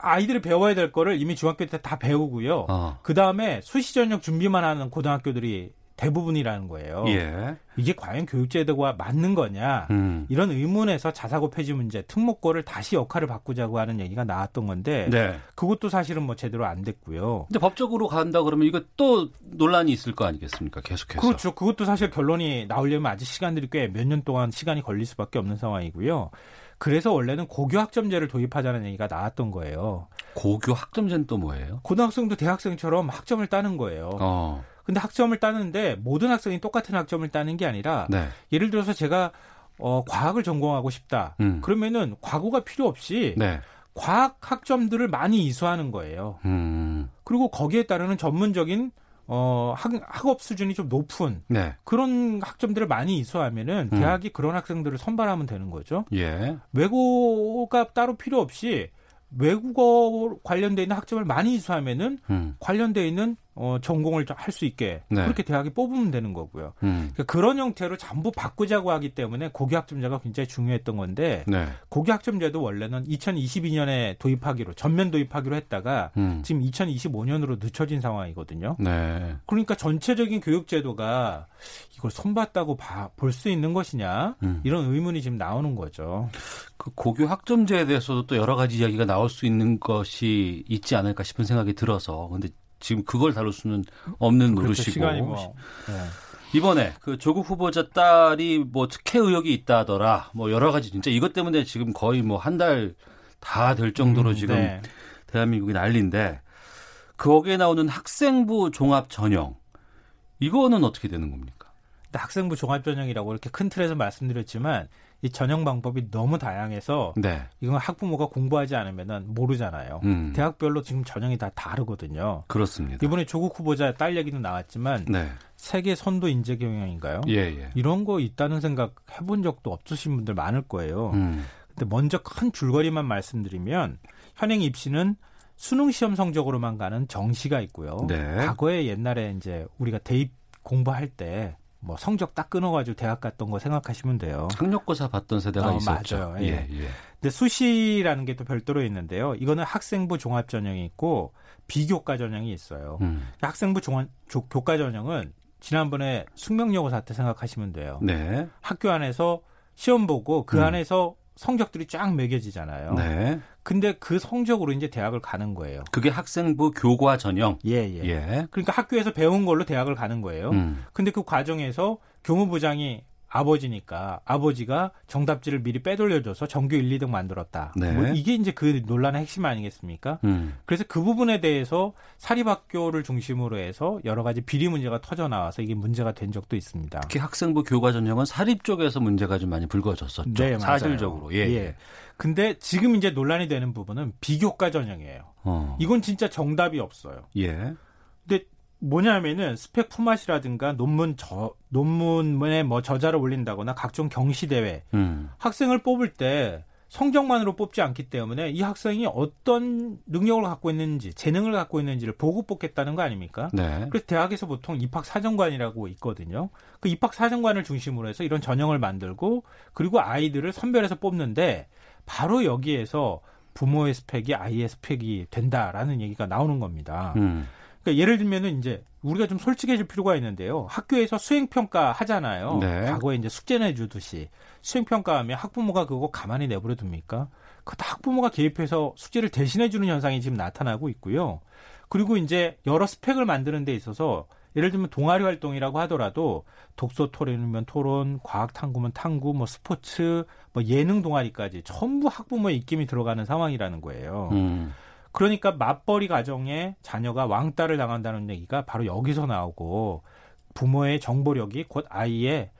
아이들이 배워야 될 거를 이미 중학교 때 다 배우고요. 어. 그 다음에 수시 전형 준비만 하는 고등학교들이 대부분이라는 거예요. 예. 이게 과연 교육제도가 맞는 거냐? 음. 이런 의문에서 자사고 폐지 문제, 특목고를 다시 역할을 바꾸자고 하는 얘기가 나왔던 건데 네. 그것도 사실은 뭐 제대로 안 됐고요. 근데 법적으로 간다 그러면 이거 또 논란이 있을 거 아니겠습니까? 계속해서. 그렇죠. 그것도 사실 결론이 나오려면 아직 시간들이 꽤 몇 년 동안 시간이 걸릴 수밖에 없는 상황이고요. 그래서 원래는 고교 학점제를 도입하자는 얘기가 나왔던 거예요. 고교 학점제는 또 뭐예요? 고등학생도 대학생처럼 학점을 따는 거예요. 어. 근데 학점을 따는데 모든 학생이 똑같은 학점을 따는 게 아니라 네. 예를 들어서 제가 어, 과학을 전공하고 싶다. 음. 그러면은 과거가 필요 없이 네. 과학 학점들을 많이 이수하는 거예요. 음. 그리고 거기에 따르는 전문적인 어, 학, 학업 수준이 좀 높은 네. 그런 학점들을 많이 이수하면은 음. 대학이 그런 학생들을 선발하면 되는 거죠. 예. 외고가 따로 필요 없이 외국어 관련돼 있는 학점을 많이 이수하면은 음. 관련돼 있는 어, 전공을 할 수 있게 네. 그렇게 대학이 뽑으면 되는 거고요. 음. 그러니까 그런 형태로 전부 바꾸자고 하기 때문에 고교 학점제가 굉장히 중요했던 건데 네. 고교 학점제도 원래는 2022년에 도입하기로 전면 도입하기로 했다가 음. 지금 2025년으로 늦춰진 상황이거든요. 네. 그러니까 전체적인 교육제도가 이걸 손봤다고 볼 수 있는 것이냐 음. 이런 의문이 지금 나오는 거죠. 그 고교 학점제에 대해서도 또 여러 가지 이야기가 나올 수 있는 것이 있지 않을까 싶은 생각이 들어서 근데 지금 그걸 다룰 수는 없는 그렇죠. 노릇이고 시간이 뭐 네. 이번에 그 조국 후보자 딸이 뭐 특혜 의혹이 있다더라 뭐 여러 가지 진짜 이것 때문에 지금 거의 뭐 한 달 다 될 정도로 음, 지금 네. 대한민국이 난리인데 거기에 나오는 학생부 종합 전형 이거는 어떻게 되는 겁니까? 학생부 종합 전형이라고 이렇게 큰 틀에서 말씀드렸지만 이 전형 방법이 너무 다양해서 네. 이건 학부모가 공부하지 않으면 모르잖아요. 음. 대학별로 지금 전형이 다 다르거든요. 그렇습니다. 이번에 조국 후보자 딸 얘기도 나왔지만 네. 세계 선도 인재 경영인가요? 예, 예. 이런 거 있다는 생각 해본 적도 없으신 분들 많을 거예요. 음. 근데 먼저 큰 줄거리만 말씀드리면 현행 입시는 수능 시험 성적으로만 가는 정시가 있고요. 네. 과거에 옛날에 이제 우리가 대입 공부할 때 뭐 성적 딱 끊어가지고 대학 갔던 거 생각하시면 돼요. 학력고사 봤던 세대가 어, 있었죠. 맞아요. 예, 예. 예. 근데 수시라는 게 또 별도로 있는데요. 이거는 학생부 종합 전형이 있고 비교과 전형이 있어요. 음. 학생부 종합 조- 교과 전형은 지난번에 숙명여고 사태 생각하시면 돼요. 네. 학교 안에서 시험 보고 그 음. 안에서 성적들이 쫙 매겨지잖아요. 네. 근데 그 성적으로 이제 대학을 가는 거예요. 그게 학생부 교과 전형. 예, 예. 예. 그러니까 학교에서 배운 걸로 대학을 가는 거예요. 음. 근데 그 과정에서 교무부장이 아버지니까 아버지가 정답지를 미리 빼돌려줘서 정규 1, 2등 만들었다. 네. 뭐 이게 이제 그 논란의 핵심 아니겠습니까? 음. 그래서 그 부분에 대해서 사립학교를 중심으로 해서 여러 가지 비리 문제가 터져 나와서 이게 문제가 된 적도 있습니다. 특히 학생부 교과 전형은 사립 쪽에서 문제가 좀 많이 불거졌었죠. 네. 사실적으로. 예. 예. 근데 지금 이제 논란이 되는 부분은 비교과 전형이에요. 어. 이건 진짜 정답이 없어요. 예. 근데 뭐냐면은 스펙 품앗이라든가 논문 저 논문에 뭐 저자를 올린다거나 각종 경시 대회 음. 학생을 뽑을 때 성적만으로 뽑지 않기 때문에 이 학생이 어떤 능력을 갖고 있는지 재능을 갖고 있는지를 보고 뽑겠다는 거 아닙니까? 네. 그래서 대학에서 보통 입학 사정관이라고 있거든요. 그 입학 사정관을 중심으로 해서 이런 전형을 만들고 그리고 아이들을 선별해서 뽑는데 바로 여기에서 부모의 스펙이 아이의 스펙이 된다라는 얘기가 나오는 겁니다. 음. 그러니까 예를 들면은 이제 우리가 좀 솔직해질 필요가 있는데요. 학교에서 수행 평가 하잖아요. 네. 과거에 이제 숙제 내주듯이 수행 평가하면 학부모가 그거 가만히 내버려 둡니까? 그다 학부모가 개입해서 숙제를 대신해 주는 현상이 지금 나타나고 있고요. 그리고 이제 여러 스펙을 만드는 데 있어서 예를 들면 동아리 활동이라고 하더라도 독서 토론이면 토론, 과학 탐구면 탐구, 뭐 스포츠, 뭐 예능 동아리까지 전부 학부모의 입김이 들어가는 상황이라는 거예요. 음. 그러니까 맞벌이 가정에 자녀가 왕따를 당한다는 얘기가 바로 여기서 나오고 부모의 정보력이 곧 아이의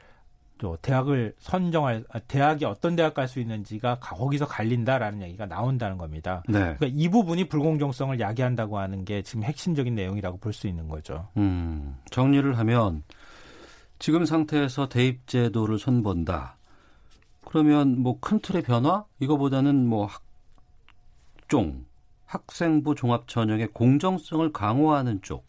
또 대학을 선정할 아, 대학이 어떤 대학 갈 수 있는지가 가- 거기서 갈린다라는 얘기가 나온다는 겁니다. 네. 그러니까 이 부분이 불공정성을 야기한다고 하는 게 지금 핵심적인 내용이라고 볼 수 있는 거죠. 음. 정리를 하면 지금 상태에서 대입 제도를 손본다. 그러면 뭐 큰 틀의 변화? 이거보다는 뭐 학종, 학생부 종합 전형의 공정성을 강화하는 쪽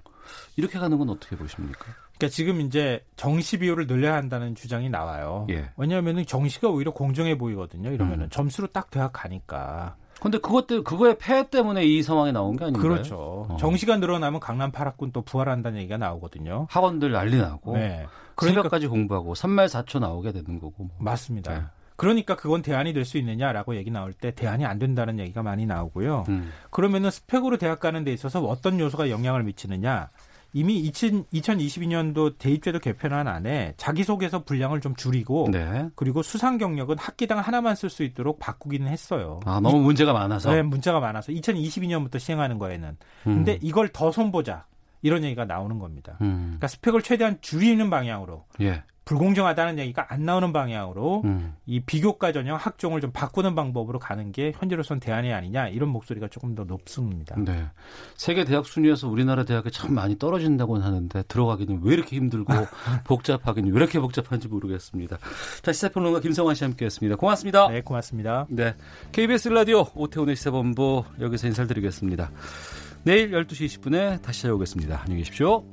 이렇게 가는 건 어떻게 보십니까? 그러니까 지금 이제 정시 비율을 늘려야 한다는 주장이 나와요. 예. 왜냐하면 정시가 오히려 공정해 보이거든요. 이러면은 음. 점수로 딱 대학 가니까. 근데 그것 때 그거의 폐해 때문에 이 상황이 나온 게 아닌가요? 그렇죠. 어. 정시가 늘어나면 강남 8학군 또 부활한다는 얘기가 나오거든요. 학원들 난리 나고 네. 그러니까 새벽까지 공부하고 3말 4초 나오게 되는 거고. 뭐. 맞습니다. 네. 그러니까 그건 대안이 될 수 있느냐라고 얘기 나올 때 대안이 안 된다는 얘기가 많이 나오고요. 음. 그러면은 스펙으로 대학 가는 데 있어서 어떤 요소가 영향을 미치느냐? 이미 2000, 2022년도 대입제도 개편안 안에 자기소개서 분량을 좀 줄이고 네. 그리고 수상 경력은 학기당 하나만 쓸 수 있도록 바꾸기는 했어요. 아 너무 문제가 많아서. 네, 문자가 많아서 2022년부터 시행하는 거에는. 음. 근데 이걸 더 손보자. 이런 얘기가 나오는 겁니다. 음. 그러니까 스펙을 최대한 줄이는 방향으로 예. 불공정하다는 얘기가 안 나오는 방향으로 음. 이 비교과 전형 학종을 좀 바꾸는 방법으로 가는 게 현재로선 대안이 아니냐 이런 목소리가 조금 더 높습니다. 네. 세계 대학 순위에서 우리나라 대학이 참 많이 떨어진다고는 하는데 들어가기는 왜 이렇게 힘들고 [LAUGHS] 복잡하긴 왜 이렇게 복잡한지 모르겠습니다. 자, 시사평론가 김성환 씨 함께했습니다. 고맙습니다. 네, 고맙습니다. 네. KBS 라디오 오태훈의 시사본부 여기서 인사를 드리겠습니다. 내일 12시 20분에 다시 찾아오겠습니다. 안녕히 계십시오.